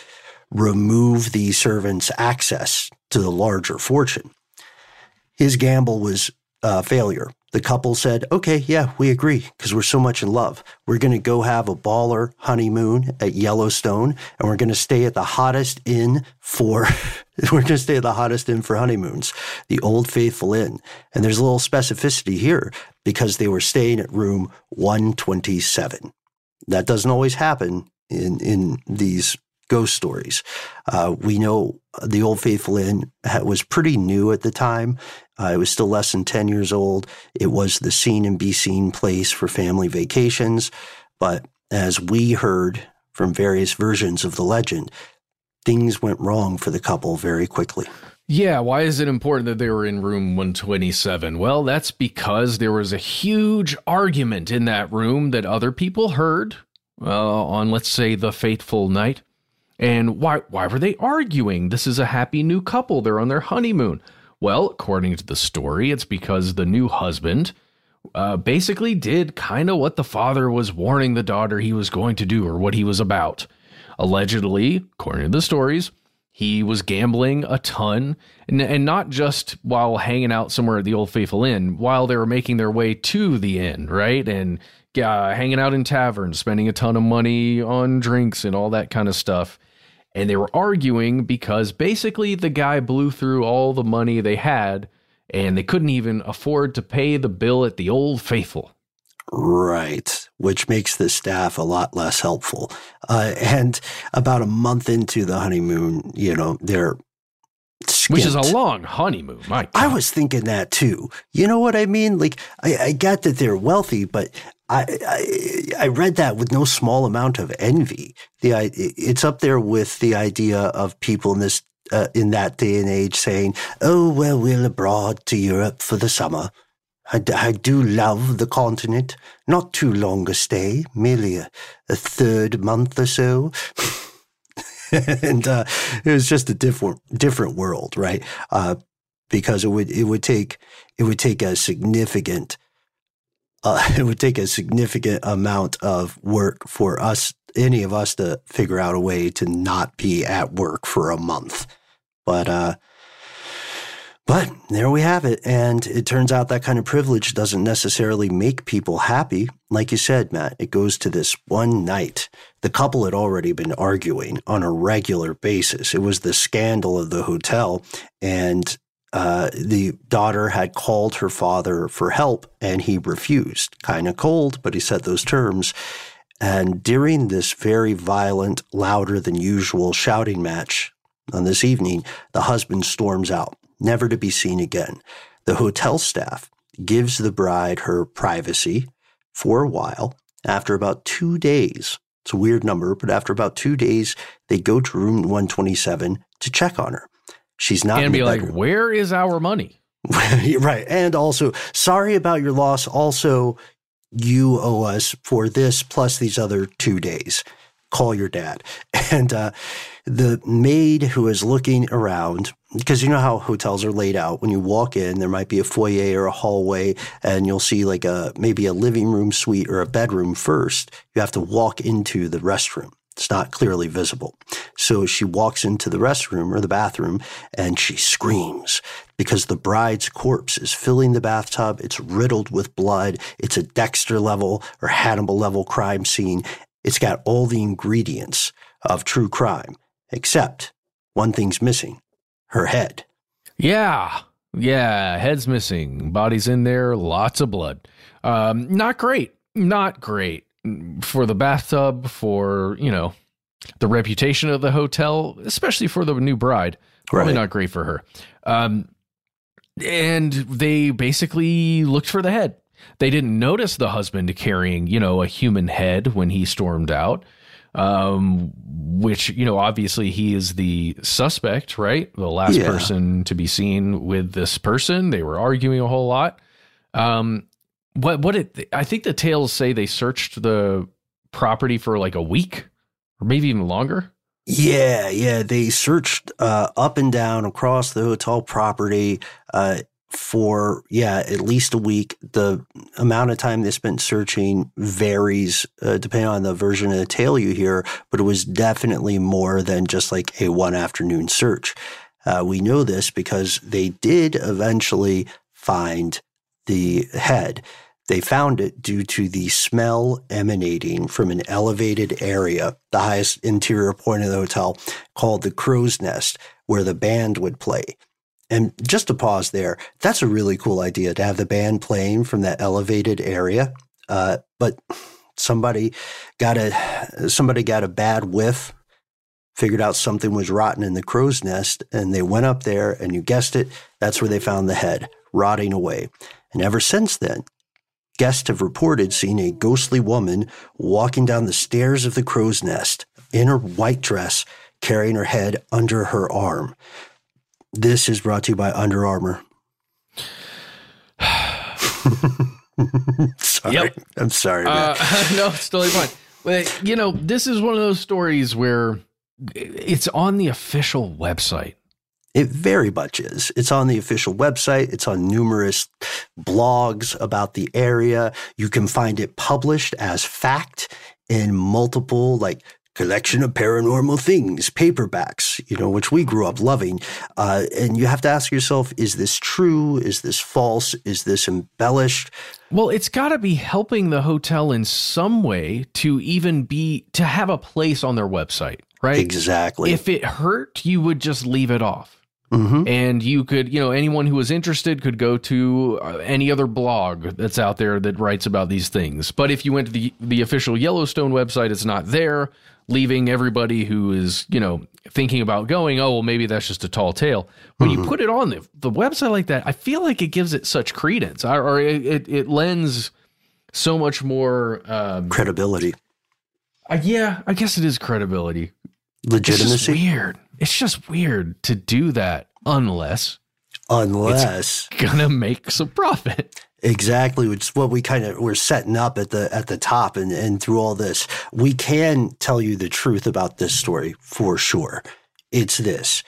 remove the servants' access to the larger fortune. His gamble was a failure the couple said, okay, yeah, we agree because we're so much in love. We're going to go have a baller honeymoon at Yellowstone and we're going to stay at the hottest inn for, we're going to stay at the hottest inn for honeymoons, the Old Faithful Inn. And there's a little specificity here because they were staying at room 127. That doesn't always happen in, in these ghost stories. Uh, we know the Old Faithful Inn was pretty new at the time. Uh, it was still less than 10 years old. It was the seen and be seen place for family vacations. But as we heard from various versions of the legend, things went wrong for the couple very quickly. Yeah, why is it important that they were in room 127? Well, that's because there was a huge argument in that room that other people heard uh, on, let's say, the fateful night. And why why were they arguing? This is a happy new couple. They're on their honeymoon. Well, according to the story, it's because the new husband uh, basically did kind of what the father was warning the daughter he was going to do or what he was about. Allegedly, according to the stories, he was gambling a ton, and, and not just while hanging out somewhere at the Old Faithful Inn, while they were making their way to the inn, right? And uh, hanging out in taverns, spending a ton of money on drinks and all that kind of stuff and they were arguing because basically the guy blew through all the money they had and they couldn't even afford to pay the bill at the old faithful. Right, which makes the staff a lot less helpful. Uh, and about a month into the honeymoon, you know, they're skint. Which is a long honeymoon. My God. I was thinking that too. You know what I mean? Like, I, I get that they're wealthy, but I, I, read that with no small amount of envy. The it's up there with the idea of people in this uh, in that day and age saying, "Oh well, we'll abroad to Europe for the summer." I, I do love the continent. Not too long a stay, merely a, a third month or so. and uh, it was just a different different world, right? Uh, because it would it would take it would take a significant uh, it would take a significant amount of work for us, any of us, to figure out a way to not be at work for a month. But uh, but there we have it. And it turns out that kind of privilege doesn't necessarily make people happy. Like you said, Matt, it goes to this one night. The couple had already been arguing on a regular basis. It was the scandal of the hotel. And uh, the daughter had called her father for help and he refused. Kind of cold, but he set those terms. And during this very violent, louder than usual shouting match on this evening, the husband storms out never to be seen again. The hotel staff gives the bride her privacy for a while. After about two days, it's a weird number, but after about two days, they go to room 127 to check on her. She's not and be like, bedroom. where is our money? right. And also, sorry about your loss. Also, you owe us for this plus these other two days. Call your dad. And uh, the maid who is looking around, because you know how hotels are laid out. When you walk in, there might be a foyer or a hallway, and you'll see like a maybe a living room suite or a bedroom first. You have to walk into the restroom. It's not clearly visible. So she walks into the restroom or the bathroom and she screams because the bride's corpse is filling the bathtub. It's riddled with blood. It's a Dexter level or Hannibal level crime scene. It's got all the ingredients of true crime, except one thing's missing her head. Yeah. Yeah. Head's missing. Body's in there. Lots of blood. Um, not great. Not great for the bathtub, for, you know, the reputation of the hotel, especially for the new bride. Probably Right. not great for her. Um, and they basically looked for the head. They didn't notice the husband carrying, you know, a human head when he stormed out. Um, which you know, obviously he is the suspect, right? The last Yeah. person to be seen with this person. They were arguing a whole lot. Um, what what it? I think the tales say they searched the property for like a week or maybe even longer. Yeah, yeah. They searched uh, up and down across the hotel property uh, for, yeah, at least a week. The amount of time they spent searching varies uh, depending on the version of the tale you hear, but it was definitely more than just like a one afternoon search. Uh, we know this because they did eventually find the head. They found it due to the smell emanating from an elevated area, the highest interior point of the hotel, called the Crow's Nest, where the band would play. And just to pause there, that's a really cool idea to have the band playing from that elevated area. Uh, but somebody got a somebody got a bad whiff, figured out something was rotten in the crow's nest, and they went up there, and you guessed it, that's where they found the head rotting away. And ever since then, guests have reported seeing a ghostly woman walking down the stairs of the crow's nest in her white dress, carrying her head under her arm. This is brought to you by Under Armour. sorry. Yep. I'm sorry. Uh, no, it's totally fine. But, you know, this is one of those stories where it's on the official website. It very much is. It's on the official website. It's on numerous blogs about the area. You can find it published as fact in multiple, like, collection of paranormal things, paperbacks, you know, which we grew up loving. Uh, and you have to ask yourself, is this true? Is this false? Is this embellished? Well, it's got to be helping the hotel in some way to even be to have a place on their website, right? Exactly. If it hurt, you would just leave it off. Mhm. And you could, you know, anyone who was interested could go to uh, any other blog that's out there that writes about these things. But if you went to the the official Yellowstone website, it's not there, leaving everybody who is, you know, thinking about going, oh, well, maybe that's just a tall tale. When you put it on the, the website like that, I feel like it gives it such credence, or, or it, it, it lends so much more. Um, Credibility, uh, yeah, I guess it is credibility. Legitimacy, weird. It's just weird to do that unless unless it's gonna make some profit. Exactly, which is what we kind of we're setting up at the at the top, and and through all this, we can tell you the truth about this story for sure. It's this: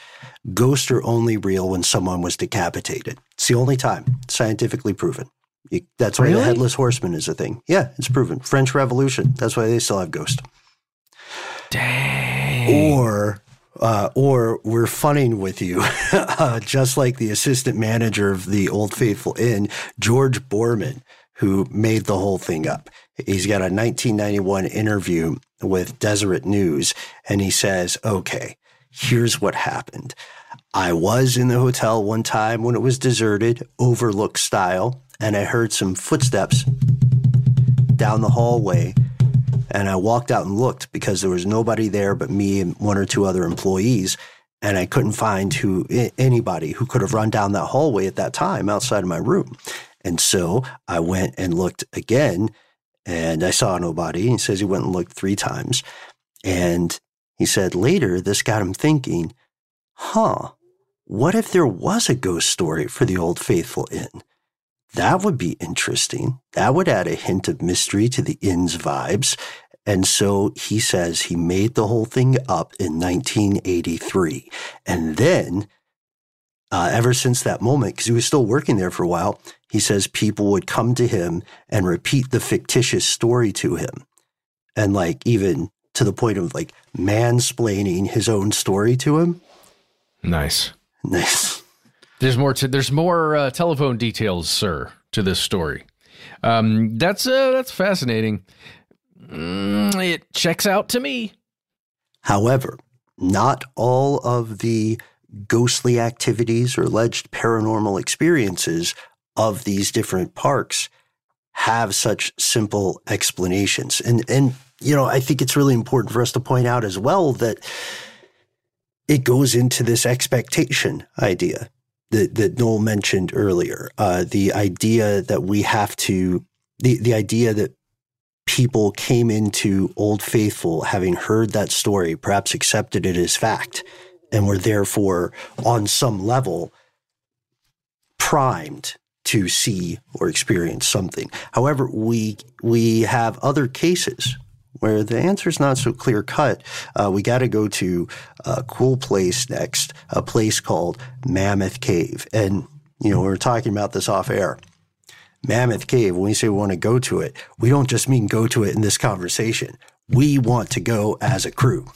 ghosts are only real when someone was decapitated. It's the only time scientifically proven. You, that's why Really? the headless horseman is a thing. Yeah, it's proven. French Revolution. That's why they still have ghosts. Dang. Or, uh, or we're funning with you, uh, just like the assistant manager of the Old Faithful Inn, George Borman, who made the whole thing up. He's got a 1991 interview with Deseret News, and he says, "Okay, here's what happened." I was in the hotel one time when it was deserted, overlook style, and I heard some footsteps down the hallway. And I walked out and looked because there was nobody there but me and one or two other employees. And I couldn't find who anybody who could have run down that hallway at that time outside of my room. And so I went and looked again and I saw nobody. He says he went and looked three times. And he said later, this got him thinking, huh, what if there was a ghost story for the Old Faithful Inn? That would be interesting. That would add a hint of mystery to the inn's vibes. And so he says he made the whole thing up in 1983. And then, uh, ever since that moment, because he was still working there for a while, he says people would come to him and repeat the fictitious story to him. And like even to the point of like mansplaining his own story to him. Nice. Nice. There's more to there's more uh, telephone details, sir, to this story. Um, that's uh, that's fascinating. Mm, it checks out to me. However, not all of the ghostly activities or alleged paranormal experiences of these different parks have such simple explanations. And and you know, I think it's really important for us to point out as well that it goes into this expectation idea that, that Noel mentioned earlier. Uh, the idea that we have to, the, the idea that people came into Old Faithful having heard that story, perhaps accepted it as fact, and were therefore on some level primed to see or experience something. However, we we have other cases where the answer is not so clear cut. Uh, we got to go to a cool place next, a place called Mammoth Cave, and you know we were talking about this off air. Mammoth Cave, when we say we want to go to it, we don't just mean go to it in this conversation. We want to go as a crew.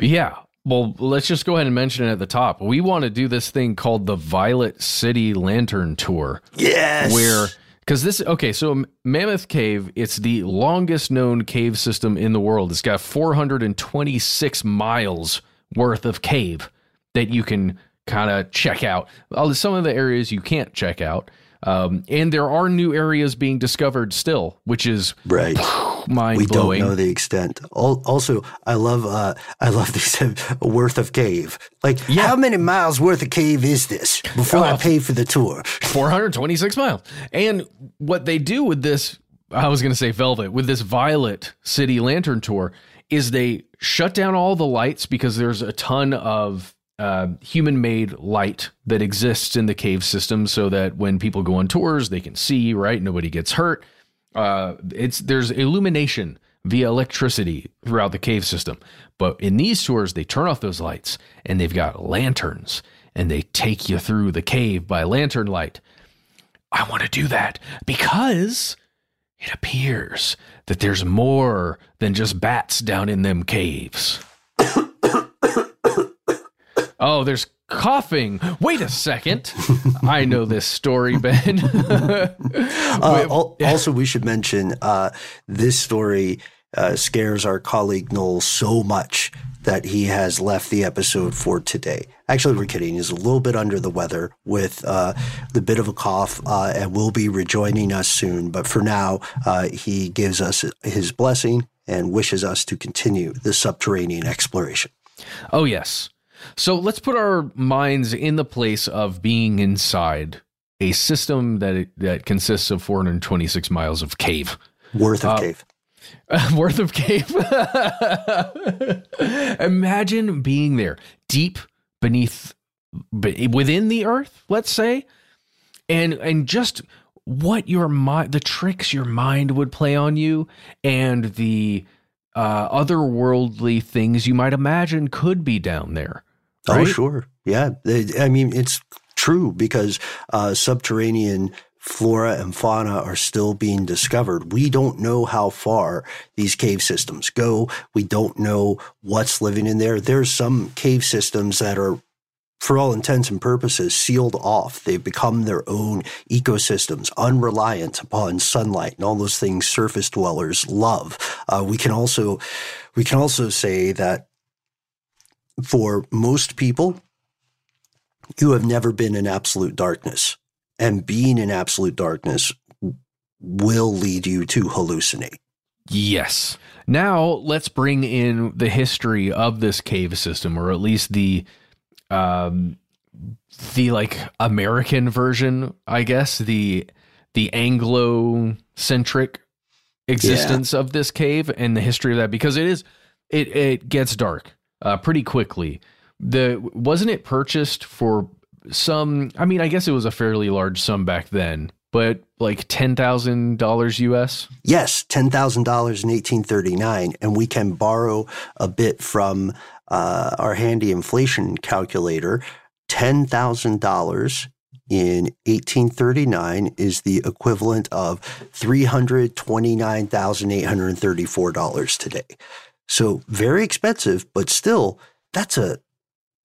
Yeah. Well, let's just go ahead and mention it at the top. We want to do this thing called the Violet City Lantern Tour. Yes. Where because this okay, so Mammoth Cave, it's the longest known cave system in the world. It's got 426 miles worth of cave that you can kind of check out. Some of the areas you can't check out. Um, and there are new areas being discovered still, which is right mind we blowing. don't know the extent. Also, I love uh, I love these worth of cave. Like, how many miles worth of cave is this before I Oh. pay for the tour? 426 miles. And what they do with this, I was going to say Velvet, with this Violet City Lantern Tour, is they shut down all the lights because there's a ton of uh, human made light that exists in the cave system so that when people go on tours, they can see, right? Nobody gets hurt. Uh, it's there's illumination via electricity throughout the cave system. But in these tours, they turn off those lights and they've got lanterns and they take you through the cave by lantern light. I want to do that because it appears that there's more than just bats down in them caves. Oh, there's coughing. Wait a second. I know this story, Ben. Uh, also, we should mention uh, this story uh, scares our colleague Noel so much that he has left the episode for today. Actually, we're kidding. He's a little bit under the weather with uh, the bit of a cough uh, and will be rejoining us soon. But for now, uh, he gives us his blessing and wishes us to continue the subterranean exploration. Oh, yes. So let's put our minds in the place of being inside a system that that consists of 426 miles of cave. Worth of Uh, cave. worth of cave. Imagine being there, deep beneath, within the earth, let's say, and and just what your mind, the tricks your mind would play on you, and the uh, otherworldly things you might imagine could be down there. Oh, sure. Yeah. I mean, it's true because uh, subterranean flora and fauna are still being discovered. We don't know how far these cave systems go. We don't know what's living in there. There's some cave systems that are for all intents and purposes, sealed off. They've become their own ecosystems, unreliant upon sunlight and all those things surface dwellers love. Uh, we can also, we can also say that for most people, you have never been in absolute darkness and being in absolute darkness will lead you to hallucinate. Yes. Now let's bring in the history of this cave system, or at least the um the like American version, I guess, the the Anglo centric existence yeah. of this cave and the history of that because it is it it gets dark uh pretty quickly. The wasn't it purchased for some I mean, I guess it was a fairly large sum back then, but like $10,000 US? Yes, $10,000 in 1839 and we can borrow a bit from uh, our handy inflation calculator. $10,000 in 1839 is the equivalent of $329,834 today. So very expensive, but still, that's a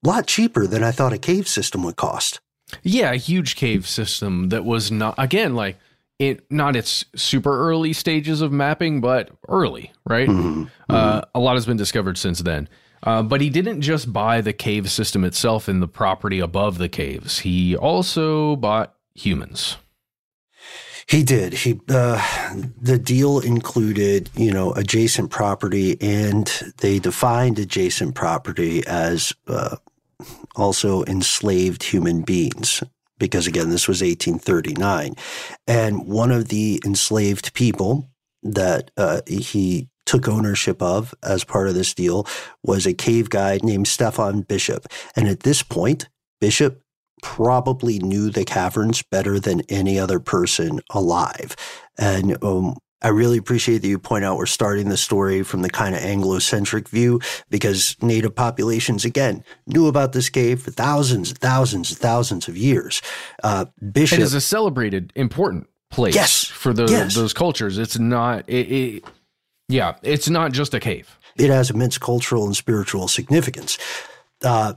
lot cheaper than I thought a cave system would cost. Yeah, a huge cave system that was not again like it not its super early stages of mapping, but early, right? Mm-hmm. Uh, a lot has been discovered since then. Uh, but he didn't just buy the cave system itself and the property above the caves. He also bought humans. He did. He uh, the deal included, you know, adjacent property, and they defined adjacent property as uh, also enslaved human beings, because again, this was 1839. And one of the enslaved people that uh, he took ownership of as part of this deal was a cave guide named Stefan Bishop. And at this point, Bishop probably knew the caverns better than any other person alive. And um, I really appreciate that you point out we're starting the story from the kind of Anglo-centric view because native populations, again, knew about this cave for thousands and thousands and thousands of years. Uh, Bishop it is a celebrated, important place yes, for the, yes. those cultures. It's not, it, it, yeah, it's not just a cave. It has immense cultural and spiritual significance. Uh,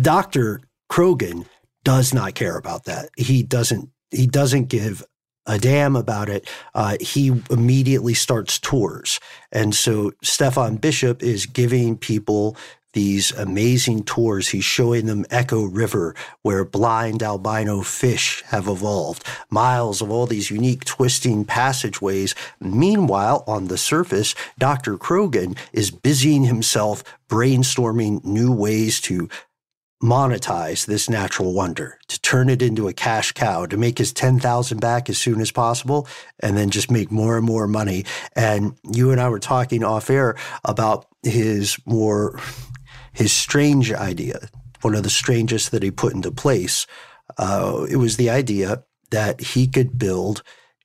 Dr. Croghan does not care about that. He doesn't, he doesn't give a damn about it, uh, he immediately starts tours. And so Stefan Bishop is giving people these amazing tours. He's showing them Echo River, where blind albino fish have evolved, miles of all these unique twisting passageways. Meanwhile, on the surface, Dr. Croghan is busying himself brainstorming new ways to monetize this natural wonder, to turn it into a cash cow, to make his 10,000 back as soon as possible and then just make more and more money. And you and I were talking off air about his more his strange idea, one of the strangest that he put into place. Uh, it was the idea that he could build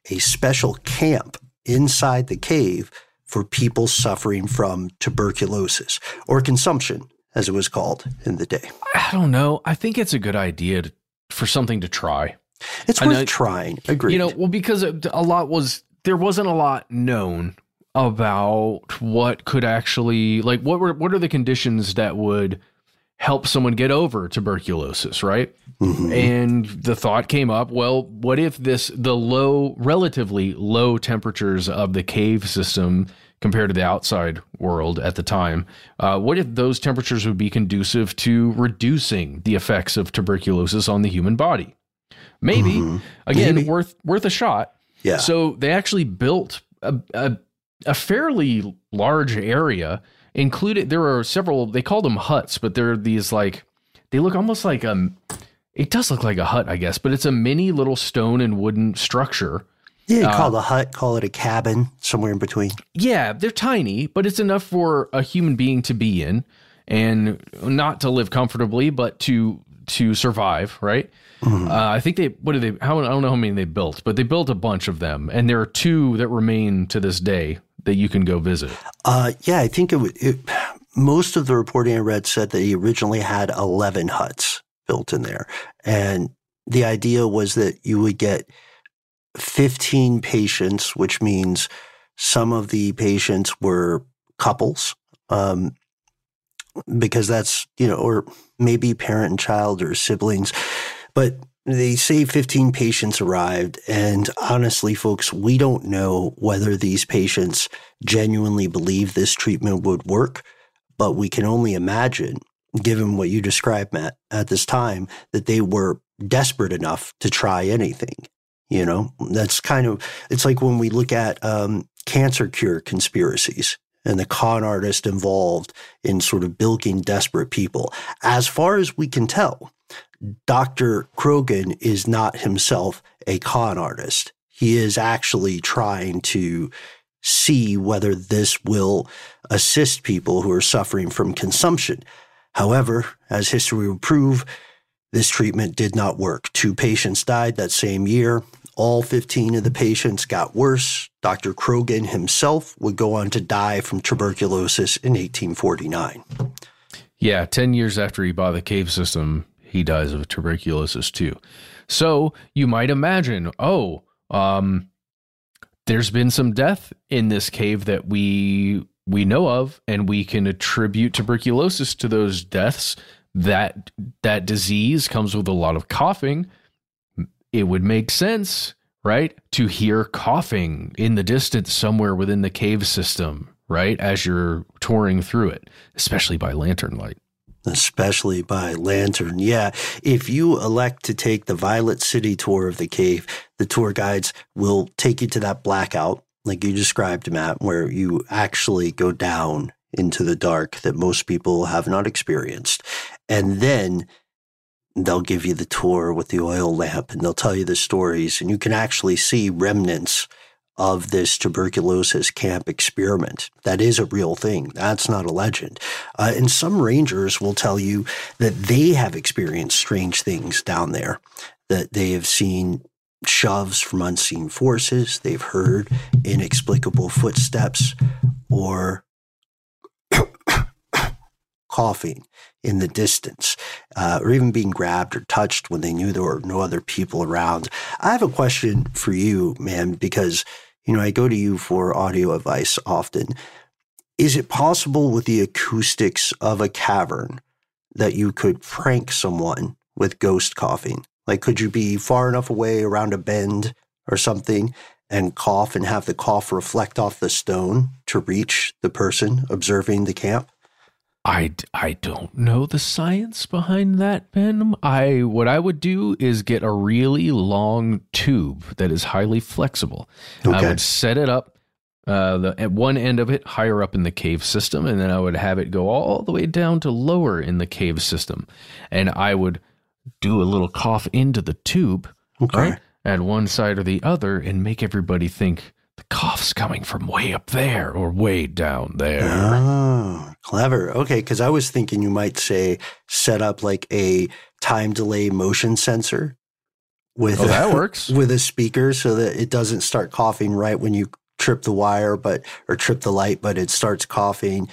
a special camp inside the cave for people suffering from tuberculosis or consumption as it was called in the day. I don't know. I think it's a good idea to, for something to try. It's worth I, trying. Agreed. You know, well, because a lot was there wasn't a lot known about what could actually like what were what are the conditions that would help someone get over tuberculosis, right? Mm-hmm. And the thought came up, well, what if this the low relatively low temperatures of the cave system compared to the outside world at the time. Uh, what if those temperatures would be conducive to reducing the effects of tuberculosis on the human body? Maybe. Mm-hmm. Again, Maybe. worth worth a shot. Yeah. So they actually built a, a, a fairly large area. Included, there are several. They call them huts, but they're these like they look almost like um. It does look like a hut, I guess, but it's a mini little stone and wooden structure yeah, uh, call it a hut, call it a cabin, somewhere in between. Yeah, they're tiny, but it's enough for a human being to be in and not to live comfortably, but to to survive, right? Mm-hmm. Uh, I think they what do they? How I don't know how many they built, but they built a bunch of them, and there are two that remain to this day that you can go visit. Uh, yeah, I think it, it. Most of the reporting I read said that he originally had eleven huts built in there, and the idea was that you would get 15 patients, which means some of the patients were couples, um, because that's, you know, or maybe parent and child or siblings. But they say 15 patients arrived. And honestly, folks, we don't know whether these patients genuinely believe this treatment would work, but we can only imagine, given what you described, Matt, at this time, that they were desperate enough to try anything. You know, that's kind of, it's like when we look at um, cancer cure conspiracies and the con artist involved in sort of bilking desperate people. As far as we can tell, Dr. Croghan is not himself a con artist. He is actually trying to see whether this will assist people who are suffering from consumption. However, as history will prove, this treatment did not work. Two patients died that same year. All 15 of the patients got worse. Dr. Croghan himself would go on to die from tuberculosis in 1849. Yeah, 10 years after he bought the cave system, he dies of tuberculosis too. So you might imagine, oh, um, there's been some death in this cave that we we know of, and we can attribute tuberculosis to those deaths. That that disease comes with a lot of coughing it would make sense, right? To hear coughing in the distance somewhere within the cave system, right? As you're touring through it, especially by lantern light. Especially by lantern. Yeah. If you elect to take the Violet City tour of the cave, the tour guides will take you to that blackout, like you described, Matt, where you actually go down into the dark that most people have not experienced. And then they'll give you the tour with the oil lamp and they'll tell you the stories and you can actually see remnants of this tuberculosis camp experiment. That is a real thing. That's not a legend. Uh, and some rangers will tell you that they have experienced strange things down there, that they have seen shoves from unseen forces, they've heard inexplicable footsteps, or coughing in the distance, uh, or even being grabbed or touched when they knew there were no other people around. I have a question for you, man, because you know I go to you for audio advice often. Is it possible with the acoustics of a cavern that you could prank someone with ghost coughing? Like, could you be far enough away around a bend or something and cough and have the cough reflect off the stone to reach the person observing the camp? I, I don't know the science behind that, Ben. I what I would do is get a really long tube that is highly flexible. Okay. I would set it up uh, the at one end of it higher up in the cave system, and then I would have it go all the way down to lower in the cave system, and I would do a little cough into the tube, okay. right, at one side or the other, and make everybody think the cough's coming from way up there or way down there. Oh, clever. Okay, because I was thinking you might say set up like a time delay motion sensor with oh, that works with a speaker so that it doesn't start coughing right when you trip the wire, but or trip the light, but it starts coughing.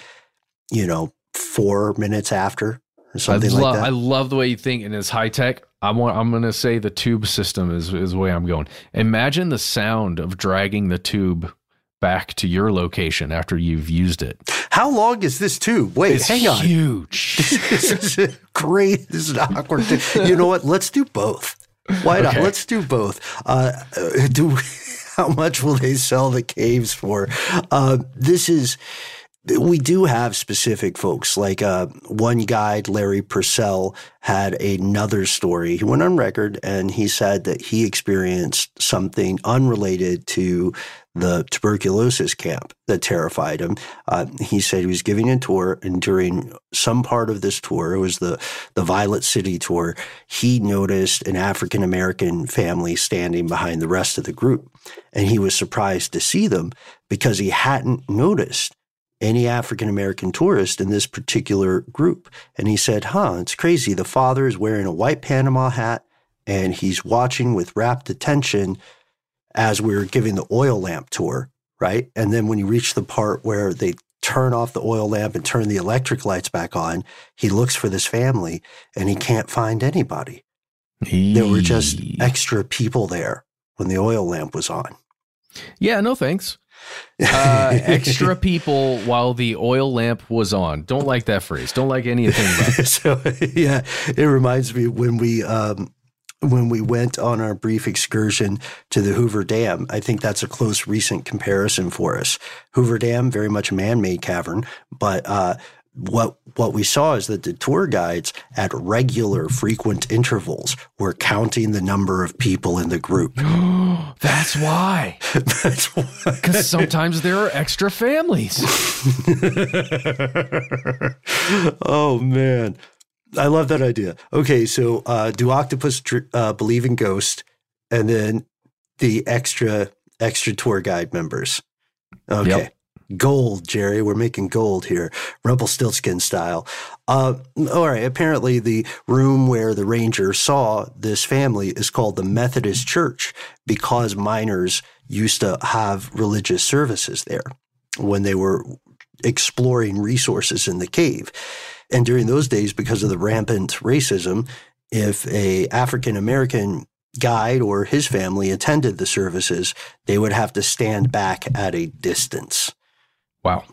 You know, four minutes after or something like that. I love the way you think, and it's high tech. I'm I'm going to say the tube system is is the way I'm going. Imagine the sound of dragging the tube back to your location after you've used it. How long is this tube? Wait, it's hang on. Huge. this is great. This is awkward. you know what? Let's do both. Why not? Okay. Let's do both. Uh, do how much will they sell the caves for? Uh, this is we do have specific folks. Like uh, one guide, Larry Purcell, had another story. He went on record and he said that he experienced something unrelated to the tuberculosis camp that terrified him. Uh, he said he was giving a tour, and during some part of this tour, it was the the Violet City tour. He noticed an African American family standing behind the rest of the group, and he was surprised to see them because he hadn't noticed any African American tourist in this particular group. And he said, huh, it's crazy. The father is wearing a white Panama hat and he's watching with rapt attention as we are giving the oil lamp tour, right? And then when you reach the part where they turn off the oil lamp and turn the electric lights back on, he looks for this family and he can't find anybody. There were just extra people there when the oil lamp was on. Yeah, no thanks. Uh, extra people while the oil lamp was on. Don't like that phrase. Don't like anything about it. so yeah, it reminds me when we um, when we went on our brief excursion to the Hoover Dam. I think that's a close recent comparison for us. Hoover Dam, very much a man-made cavern, but uh, what what we saw is that the tour guides at regular frequent intervals were counting the number of people in the group. That's why. That's why. Because sometimes there are extra families. oh man. I love that idea. Okay, so uh, do octopus uh, believe in ghosts, and then the extra extra tour guide members? Okay, Yep. Gold, Jerry. We're making gold here, Rumpelstiltskin style. Uh, all right. Apparently, the room where the ranger saw this family is called the Methodist Church because miners used to have religious services there when they were exploring resources in the cave. And during those days, because of the rampant racism, if a African American guide or his family attended the services, they would have to stand back at a distance. Wow.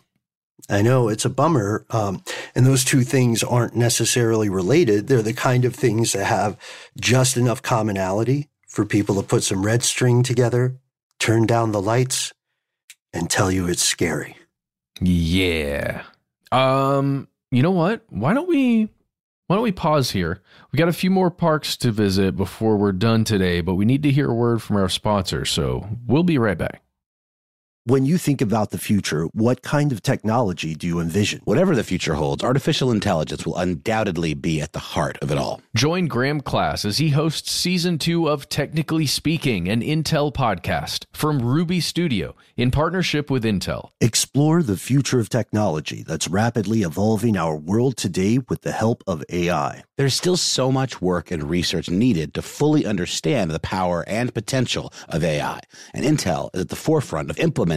I know it's a bummer. Um, and those two things aren't necessarily related. They're the kind of things that have just enough commonality for people to put some red string together, turn down the lights, and tell you it's scary. Yeah. Um, you know what? Why don't we why don't we pause here? We got a few more parks to visit before we're done today, but we need to hear a word from our sponsor, so we'll be right back. When you think about the future, what kind of technology do you envision? Whatever the future holds, artificial intelligence will undoubtedly be at the heart of it all. Join Graham Class as he hosts season two of Technically Speaking, an Intel podcast from Ruby Studio in partnership with Intel. Explore the future of technology that's rapidly evolving our world today with the help of AI. There's still so much work and research needed to fully understand the power and potential of AI, and Intel is at the forefront of implementing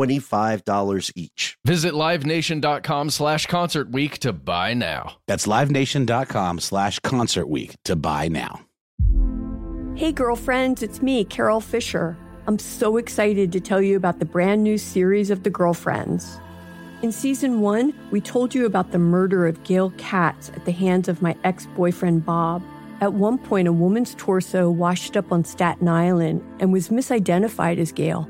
$25 each. Visit livenation.com slash concert week to buy now. That's livenation.com slash concert week to buy now. Hey, girlfriends, it's me, Carole Fisher. I'm so excited to tell you about the brand new series of The Girlfriends. In season one, we told you about the murder of Gail Katz at the hands of my ex boyfriend Bob. At one point, a woman's torso washed up on Staten Island and was misidentified as Gail.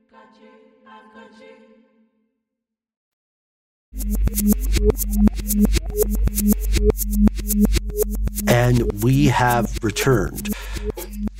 And we have returned.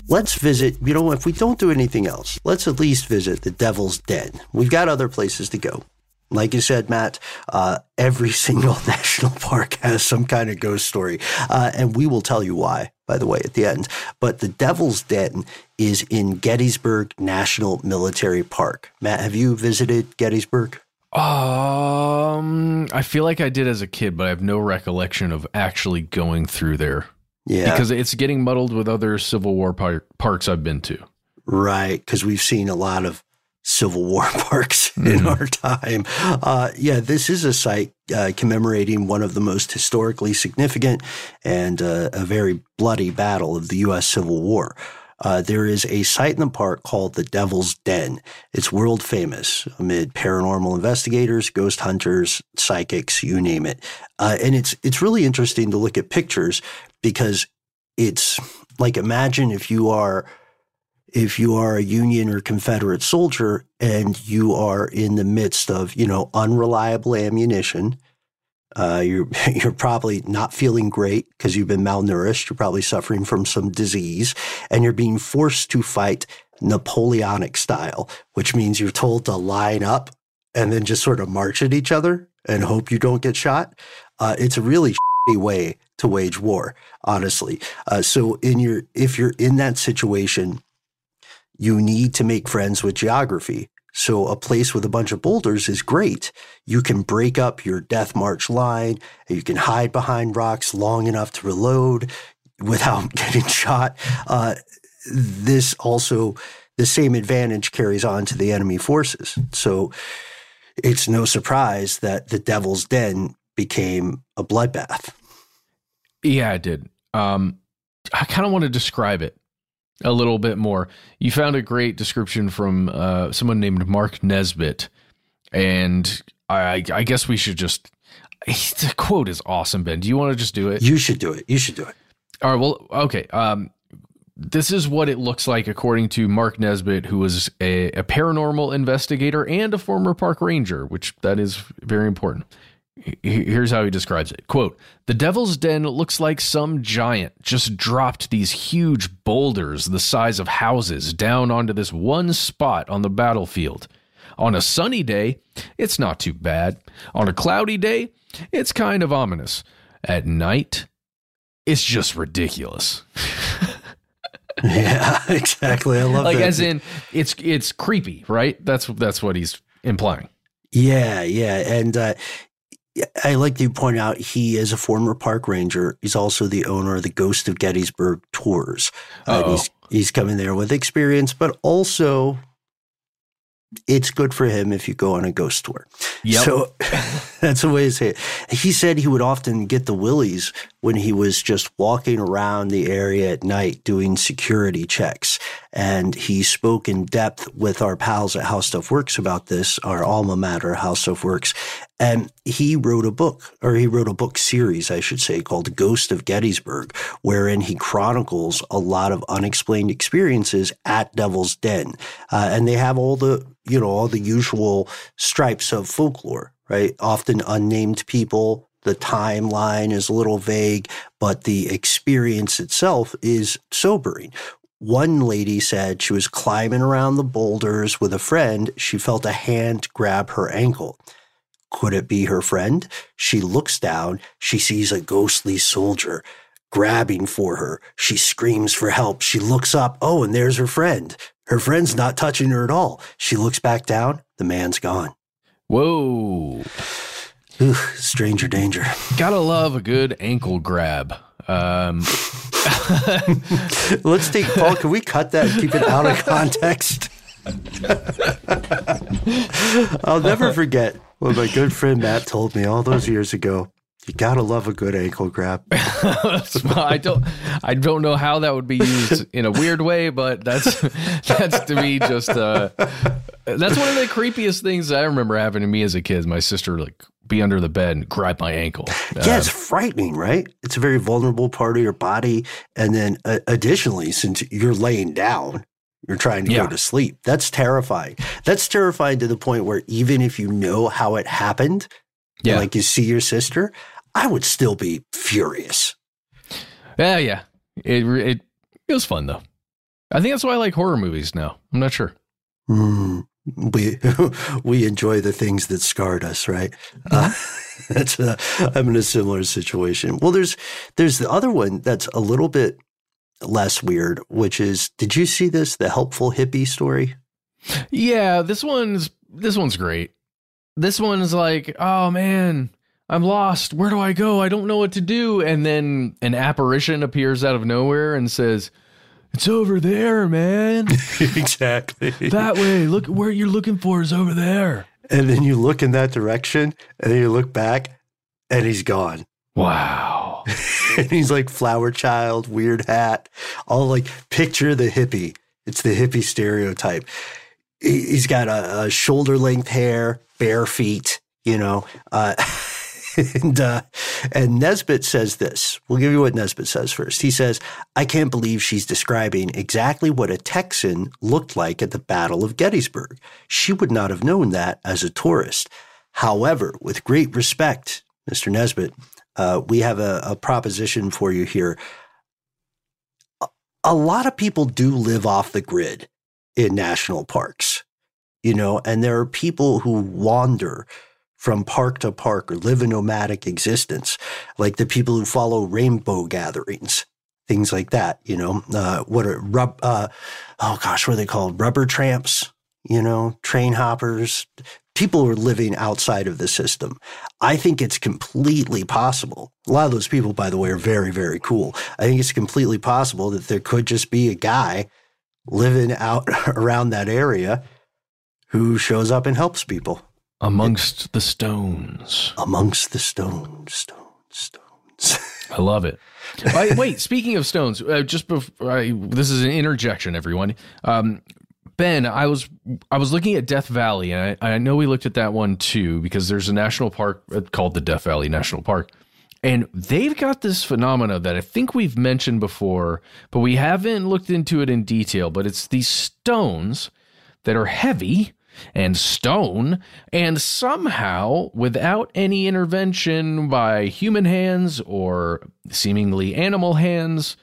let's visit, you know, if we don't do anything else, let's at least visit the Devil's Den. We've got other places to go. Like you said, Matt, uh, every single national park has some kind of ghost story. Uh, and we will tell you why, by the way, at the end. But the Devil's Den is in Gettysburg National Military Park. Matt, have you visited Gettysburg? Um, I feel like I did as a kid, but I have no recollection of actually going through there. Yeah. Because it's getting muddled with other Civil War par- parks I've been to. Right. Because we've seen a lot of Civil War parks in mm. our time. Uh, yeah, this is a site uh, commemorating one of the most historically significant and uh, a very bloody battle of the U.S. Civil War. Uh, there is a site in the park called the Devil's Den. It's world famous amid paranormal investigators, ghost hunters, psychics, you name it. Uh, and it's it's really interesting to look at pictures because it's like imagine if you are if you are a Union or Confederate soldier and you are in the midst of, you know, unreliable ammunition, uh, you're you're probably not feeling great because you've been malnourished. You're probably suffering from some disease, and you're being forced to fight Napoleonic style, which means you're told to line up and then just sort of march at each other and hope you don't get shot. Uh, it's a really way to wage war, honestly. Uh, so in your if you're in that situation you need to make friends with geography. So a place with a bunch of boulders is great. You can break up your death march line you can hide behind rocks long enough to reload without getting shot. Uh, this also, the same advantage carries on to the enemy forces. So it's no surprise that the Devil's Den became a bloodbath. Yeah, it did. Um, I kind of want to describe it a little bit more. You found a great description from uh, someone named Mark Nesbitt, and I, I guess we should just. The quote is awesome, Ben. Do you want to just do it? You should do it. You should do it. All right. Well, okay. Um, this is what it looks like according to Mark Nesbitt, who was a, a paranormal investigator and a former park ranger, which that is very important. Here's how he describes it. Quote, the devil's den looks like some giant just dropped these huge boulders the size of houses down onto this one spot on the battlefield. On a sunny day, it's not too bad. On a cloudy day, it's kind of ominous. At night, it's just ridiculous. yeah, exactly. I love like that. as in it's it's creepy, right? That's that's what he's implying. Yeah, yeah, and uh, I like to point out he is a former park ranger. He's also the owner of the Ghost of Gettysburg tours. Uh, he's he's coming there with experience, but also it's good for him if you go on a ghost tour. Yep. So that's the way to say it. He said he would often get the willies when he was just walking around the area at night doing security checks. And he spoke in depth with our pals at How Stuff Works about this, our alma mater, How Stuff Works. And he wrote a book, or he wrote a book series, I should say, called Ghost of Gettysburg, wherein he chronicles a lot of unexplained experiences at Devil's Den. Uh, and they have all the, you know, all the usual stripes of folklore, right? Often unnamed people. The timeline is a little vague, but the experience itself is sobering. One lady said she was climbing around the boulders with a friend. She felt a hand grab her ankle. Could it be her friend? She looks down. She sees a ghostly soldier grabbing for her. She screams for help. She looks up. Oh, and there's her friend. Her friend's not touching her at all. She looks back down. The man's gone. Whoa. Ooh, stranger danger. Gotta love a good ankle grab. Um, Let's take Paul. Can we cut that and keep it out of context? I'll never forget what my good friend Matt told me all those years ago. You gotta love a good ankle grab. I don't, I don't know how that would be used in a weird way, but that's that's to me just uh, that's one of the creepiest things I remember happening to me as a kid. My sister like be under the bed and grab my ankle. Yeah, it's frightening, right? It's a very vulnerable part of your body, and then uh, additionally, since you're laying down, you're trying to yeah. go to sleep. That's terrifying. That's terrifying to the point where even if you know how it happened, yeah. like you see your sister, I would still be furious. Yeah, yeah. It it it was fun though. I think that's why I like horror movies now. I'm not sure. Mm, we we enjoy the things that scarred us, right? Uh, that's a, I'm in a similar situation. Well, there's there's the other one that's a little bit less weird, which is did you see this the helpful hippie story? Yeah, this one's this one's great. This one's like, oh man, I'm lost. Where do I go? I don't know what to do. And then an apparition appears out of nowhere and says, It's over there, man. exactly. that way. Look where you're looking for is over there. And then you look in that direction and then you look back and he's gone. Wow. and he's like flower child, weird hat, all like picture the hippie. It's the hippie stereotype. He's got a, a shoulder length hair, bare feet, you know. Uh, and uh, and Nesbitt says this. We'll give you what Nesbitt says first. He says, "I can't believe she's describing exactly what a Texan looked like at the Battle of Gettysburg. She would not have known that as a tourist. However, with great respect, Mr. Nesbitt, uh, we have a, a proposition for you here. A, a lot of people do live off the grid in national parks, you know, and there are people who wander." From park to park or live a nomadic existence, like the people who follow rainbow gatherings, things like that. You know, uh, what are rub? Uh, oh gosh, what are they called? Rubber tramps. You know, train hoppers. People are living outside of the system. I think it's completely possible. A lot of those people, by the way, are very, very cool. I think it's completely possible that there could just be a guy living out around that area who shows up and helps people. Amongst the stones. Amongst the stones, stones, stones. I love it. I, wait, speaking of stones, uh, just before I, this is an interjection, everyone. Um, ben, I was I was looking at Death Valley, and I, I know we looked at that one too because there's a national park uh, called the Death Valley National Park, and they've got this phenomena that I think we've mentioned before, but we haven't looked into it in detail. But it's these stones that are heavy and stone, and somehow, without any intervention by human hands or seemingly animal hands,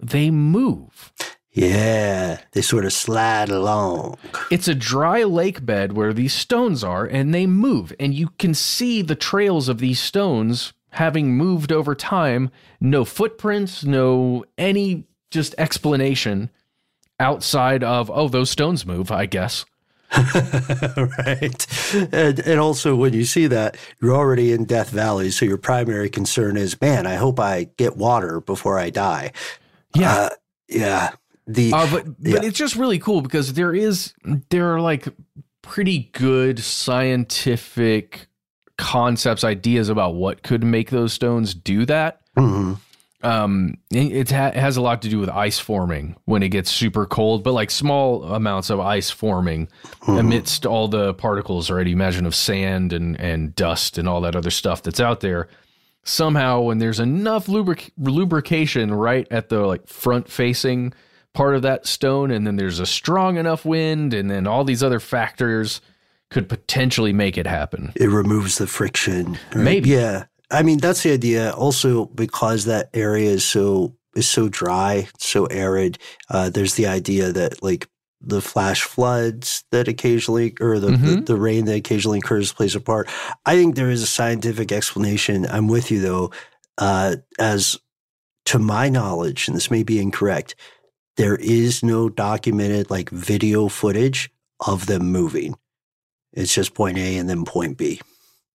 they move. Yeah, they sort of slide along. It's a dry lake bed where these stones are, and they move, and you can see the trails of these stones having moved over time. No footprints, no any just explanation outside of, oh, those stones move, I guess. right. And, and also, when you see that, you're already in Death Valley. So your primary concern is, man, I hope I get water before I die. Yeah. Uh, yeah. The, uh, but yeah. but it's just really cool because there is there are like pretty good scientific concepts ideas about what could make those stones do that mm-hmm um it, ha- it, has a lot to do with ice forming when it gets super cold but like small amounts of ice forming mm-hmm. amidst all the particles right? Imagine of sand and and dust and all that other stuff that's out there. Somehow when there's enough lubric- lubrication right at the like front facing part of that stone and then there's a strong enough wind and then all these other factors could potentially make it happen. It removes the friction right? maybe. Yeah I mean, that's the idea. Also, because that area is so is so dry, so arid. Uh, there's the idea that like the flash floods that occasionally, or the, mm-hmm. the, the rain that occasionally occurs, plays a part. I think there is a scientific explanation. I'm with you though. Uh, as to my knowledge, and this may be incorrect, there is no documented like video footage of them moving. It's just point A and then point B.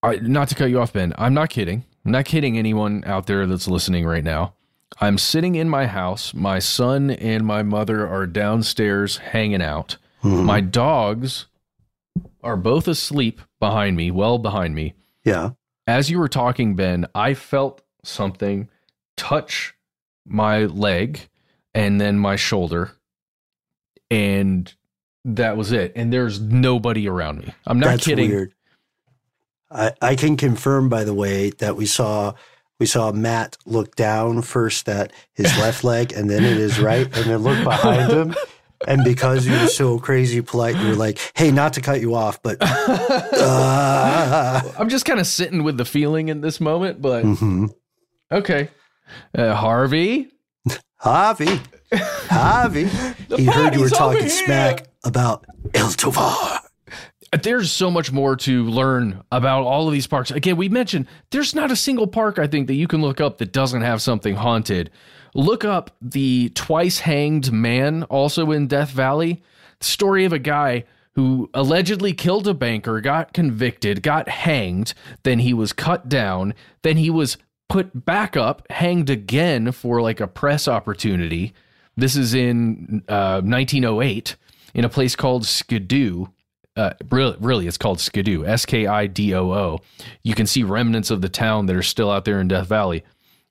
I, not to cut you off, Ben. I'm not kidding. I'm not kidding anyone out there that's listening right now. I'm sitting in my house. My son and my mother are downstairs hanging out. Mm-hmm. My dogs are both asleep behind me, well behind me. Yeah. As you were talking, Ben, I felt something touch my leg and then my shoulder. And that was it. And there's nobody around me. I'm not That's kidding. Weird. I, I can confirm, by the way, that we saw we saw Matt look down first at his left leg and then at his right, and then look behind him. And because you were so crazy polite, you were like, "Hey, not to cut you off, but uh. I'm just kind of sitting with the feeling in this moment." But mm-hmm. okay, uh, Harvey, Harvey, Javi, he heard you were talking here. smack about El Tovar. There's so much more to learn about all of these parks. Again, we mentioned there's not a single park I think that you can look up that doesn't have something haunted. Look up the twice hanged man, also in Death Valley. The story of a guy who allegedly killed a banker, got convicted, got hanged, then he was cut down, then he was put back up, hanged again for like a press opportunity. This is in uh, 1908 in a place called Skidoo. Uh, really, really, it's called Skidoo, S K I D O O. You can see remnants of the town that are still out there in Death Valley.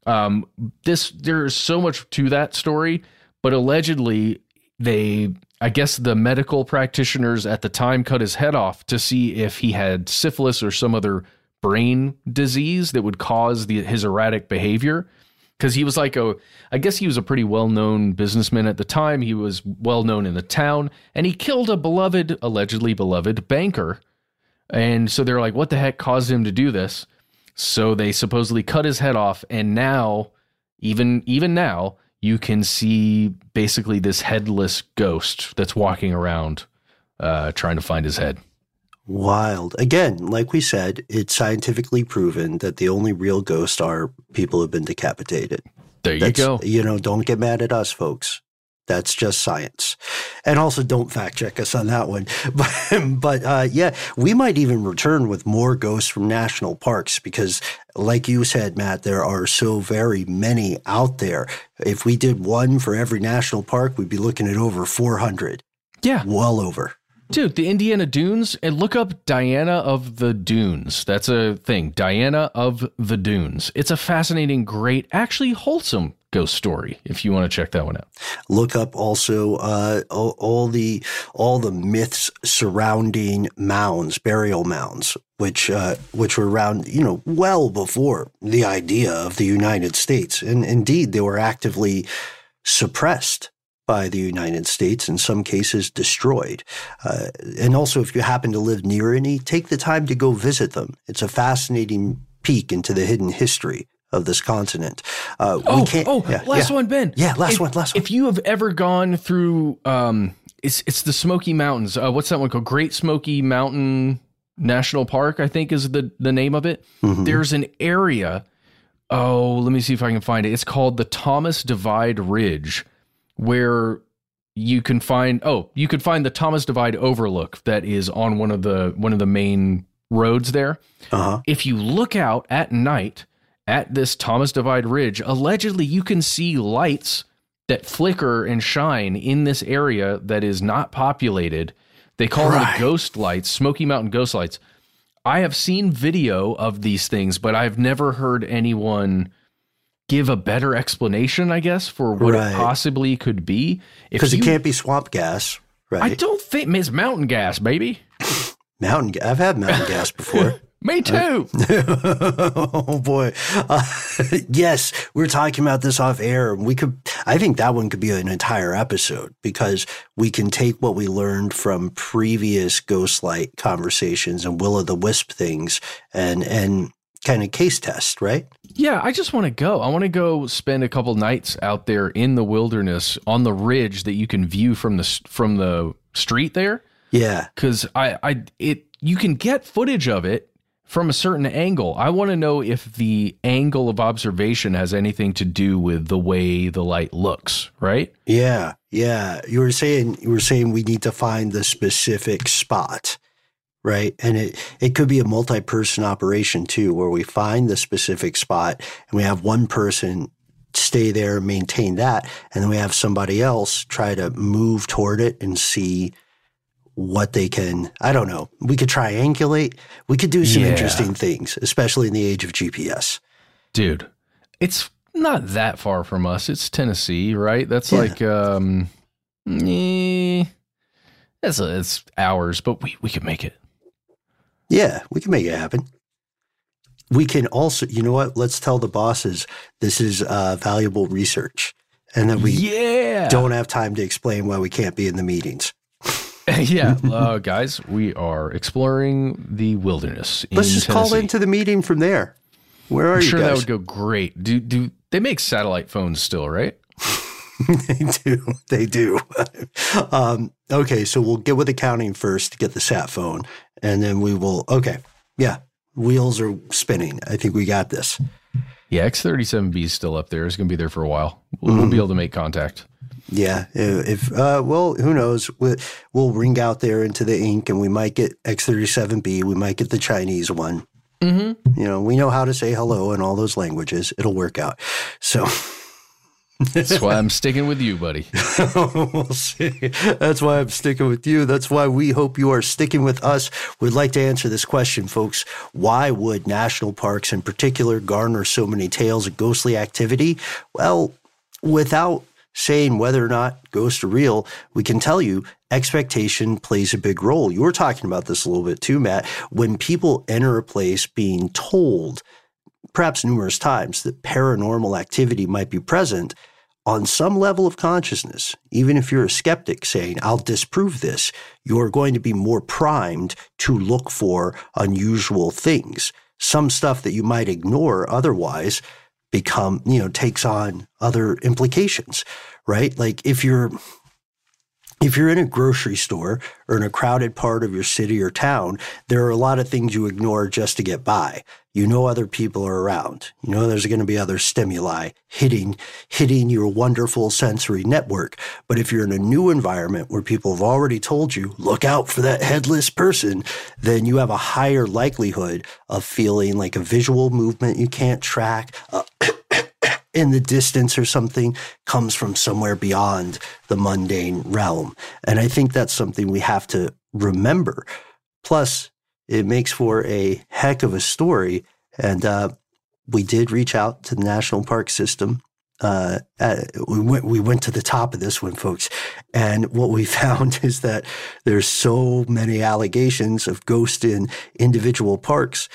Um, this there's so much to that story, but allegedly they, I guess, the medical practitioners at the time cut his head off to see if he had syphilis or some other brain disease that would cause the, his erratic behavior because he was like a i guess he was a pretty well-known businessman at the time. He was well-known in the town and he killed a beloved allegedly beloved banker. And so they're like what the heck caused him to do this? So they supposedly cut his head off and now even even now you can see basically this headless ghost that's walking around uh, trying to find his head Wild. Again, like we said, it's scientifically proven that the only real ghosts are people who've been decapitated. there you That's- go You know, don't get mad at us, folks. That's just science. And also don't fact check us on that one. But, but uh, yeah, we might even return with more ghosts from national parks because, like you said, Matt, there are so very many out there. If we did one for every national park, we'd be looking at over 400. yeah Well over. Dude, the Indiana Dunes, and look up Diana of the Dunes. That's a thing. Diana of the Dunes. It's a fascinating, great, actually wholesome ghost story if you want to check that one out. look up also uh, all, all the all the myths surrounding mounds, burial mounds, which uh, which were around, you know, well before the idea of the United States, and indeed they were actively suppressed by the United States, in some cases destroyed. Uh, and also, if you happen to live near any, take the time to go visit them. It's a fascinating peek into the hidden history of this continent. Uh, Oh, oh, yeah, last yeah. one, Ben. Yeah, last If- one, last one. If you have ever gone through, um, it's it's the Smoky Mountains. Uh, what's that one called? Great Smoky Mountain National Park, I think is the the name of it. Mhm. There's an area. Oh, let me see if I can find it. It's called the Thomas Divide Ridge, where you can find. Oh, you could find the Thomas Divide Overlook that is on one of the one of the main roads there. Uh-huh. If you look out at night at this Thomas Divide Ridge, allegedly you can see lights that flicker and shine in this area that is not populated. They call them the ghost lights, Smoky Mountain ghost lights. I have seen video of these things, but I've never heard anyone give a better explanation, I guess, for what Right. it possibly could be. Because it can't be swamp gas, right? I don't think it's mountain gas, baby. Mountain. I've had mountain gas before. Me too. oh boy. Uh, yes, we are talking about this off air. We could. I think that one could be an entire episode because we can take what we learned from previous Ghostlight conversations and Will o' the Wisp things and and kind of case test, right? Yeah, I just want to go. I want to go spend a couple nights out there in the wilderness on the ridge that you can view from the from the street there. Yeah. Because I, I, it, you can get footage of it from a certain angle. I want to know if the angle of observation has anything to do with the way the light looks. Right? Yeah, yeah. You were saying you were saying we need to find the specific spot, right? And it it could be a multi-person operation too, where we find the specific spot and we have one person stay there and maintain that, and then we have somebody else try to move toward it and see what they can. I don't know. We could triangulate. We could do some Yeah. interesting things, especially in the age of GPS. Dude, it's not that far from us. It's Tennessee, right? That's Yeah. like, um, eh, that's it's hours, but we we could make it. Yeah, we can make it happen. We can also, you know what? Let's tell the bosses this is uh, valuable research and that we yeah. don't have time to explain why we can't be in the meetings. yeah, uh, guys, we are exploring the wilderness. Let's just call into the meeting from there. Where are I'm you sure guys? that would go great. Do do they make satellite phones still? Right? they do. They do. um, okay, so we'll get with accounting first to get the sat phone, and then we will. Okay, yeah, wheels are spinning. I think we got this. Yeah, X37B is still up there. It's going to be there for a while. We'll, we'll be able to make contact. Yeah, if uh, well, who knows? We'll, we'll ring out there into the ink, and we might get X37B. We might get the Chinese one. Mm-hmm. You know, we know how to say hello in all those languages. It'll work out. So. That's why I'm sticking with you, buddy. we'll see. That's why I'm sticking with you. That's why we hope you are sticking with us. We'd like to answer this question, folks. Why would national parks in particular garner so many tales of ghostly activity? Well, without saying whether or not ghosts are real, we can tell you expectation plays a big role. You were talking about this a little bit too, Matt. When people enter a place being told, perhaps numerous times, that paranormal activity might be present, on some level of consciousness, even if you're a skeptic saying, I'll disprove this, you're going to be more primed to look for unusual things. Some stuff that you might ignore otherwise become, you know, takes on other implications, right? Like if you're if you're in a grocery store or in a crowded part of your city or town, there are a lot of things you ignore just to get by. You know other people are around. You know there's going to be other stimuli hitting hitting your wonderful sensory network. But if you're in a new environment where people have already told you, look out for that headless person, then you have a higher likelihood of feeling like a visual movement you can't track, uh, in the distance or something comes from somewhere beyond the mundane realm. And I think that's something we have to remember. Plus, it makes for a heck of a story. And uh, we did reach out to the National Park System. Uh, we went we went to the top of this one, folks, and what we found is that there's so many allegations of ghosts in individual parks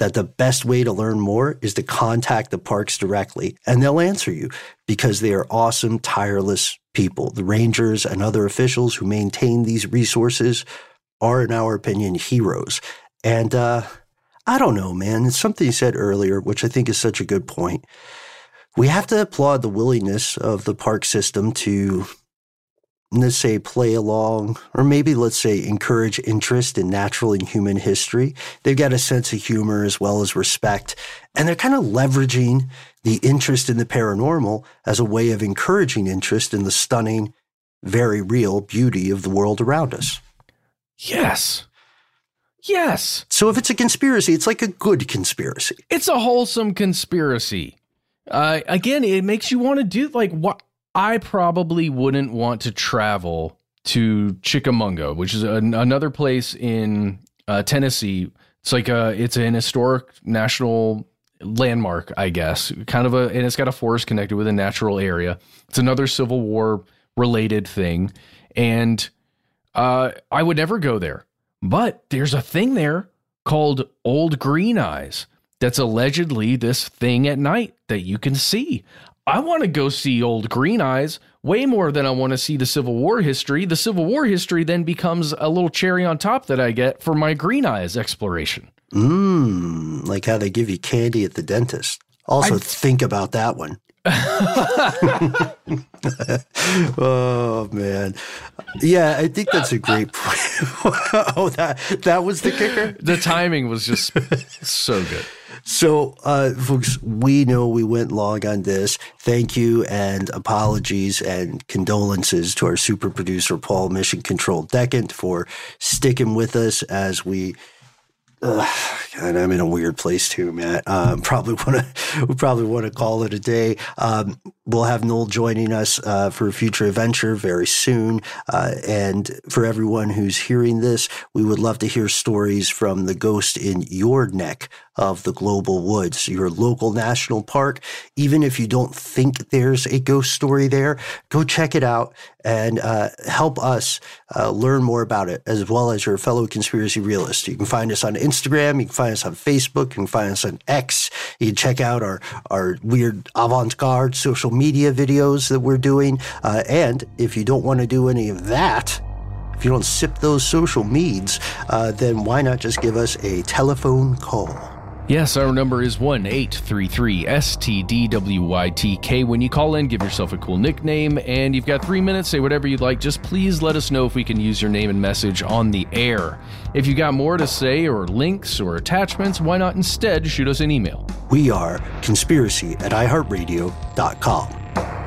that the best way to learn more is to contact the parks directly and they'll answer you because they are awesome, tireless people. The rangers and other officials who maintain these resources are, in our opinion, heroes. And uh, I don't know, man. It's something you said earlier, which I think is such a good point. We have to applaud the willingness of the park system to let's say play along, or maybe let's say encourage interest in natural and human history. They've got a sense of humor as well as respect, and they're kind of leveraging the interest in the paranormal as a way of encouraging interest in the stunning, very real beauty of the world around us. Yes. Yes. So if it's a conspiracy, it's like a good conspiracy. It's a wholesome conspiracy. Uh, again, it makes you want to do like what I probably wouldn't want to travel to Chickamauga, which is an, another place in uh, Tennessee. It's like a it's an historic national landmark, I guess. Kind of a and it's got a forest connected with a natural area. It's another Civil War related thing, and uh, I would never go there. But there's a thing there called Old Green Eyes. That's allegedly this thing at night that you can see. I want to go see old Green Eyes way more than I want to see the Civil War history. The Civil War history then becomes a little cherry on top that I get for my Green Eyes exploration. Mmm, like how they give you candy at the dentist. Also, think about that one. oh man, yeah, I think that's a great point. oh, that that was the kicker. The timing was just so good. So, uh, folks, we know we went long on this. Thank you and apologies and condolences to our super producer, Paul Mission Control Decant, for sticking with us as we God, I'm in a weird place too, Matt. Um, probably want to probably want to call it a day. Um, we'll have Noel joining us uh, for a future adventure very soon. Uh, and for everyone who's hearing this, we would love to hear stories from the ghost in your neck of the global woods, your local national park. Even if you don't think there's a ghost story there, go check it out and uh, help us uh, learn more about it, as well as your fellow conspiracy realists. You can find us on Instagram, you can find us on Facebook, you can find us on X. You can check out our, our weird avant garde social media videos that we're doing. Uh, and if you don't want to do any of that, if you don't sip those social meds, uh, then why not just give us a telephone call? Yes, our number is 1 833 STDWYTK. When you call in, give yourself a cool nickname, and you've got three minutes, say whatever you'd like. Just please let us know if we can use your name and message on the air. If you got more to say, or links, or attachments, why not instead shoot us an email? We are conspiracy at iHeartRadio.com.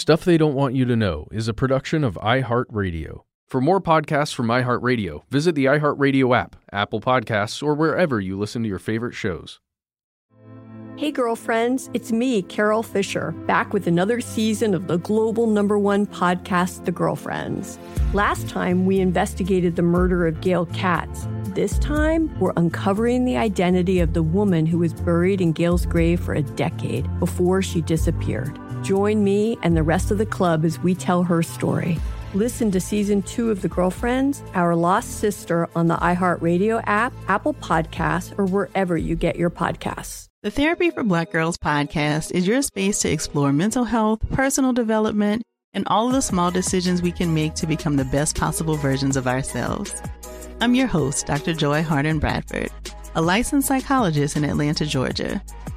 Stuff They Don't Want You to Know is a production of iHeartRadio. For more podcasts from iHeartRadio, visit the iHeartRadio app, Apple Podcasts, or wherever you listen to your favorite shows. Hey, girlfriends, it's me, Carole Fisher, back with another season of the global number one podcast, The Girlfriends. Last time, we investigated the murder of Gail Katz. This time, we're uncovering the identity of the woman who was buried in Gail's grave for a decade before she disappeared. Join me and the rest of the club as we tell her story. Listen to season two of The Girlfriends, Our Lost Sister on the iHeartRadio app, Apple Podcasts, or wherever you get your podcasts. The Therapy for Black Girls podcast is your space to explore mental health, personal development, and all the small decisions we can make to become the best possible versions of ourselves. I'm your host, Dr. Joy Harden Bradford, a licensed psychologist in Atlanta, Georgia,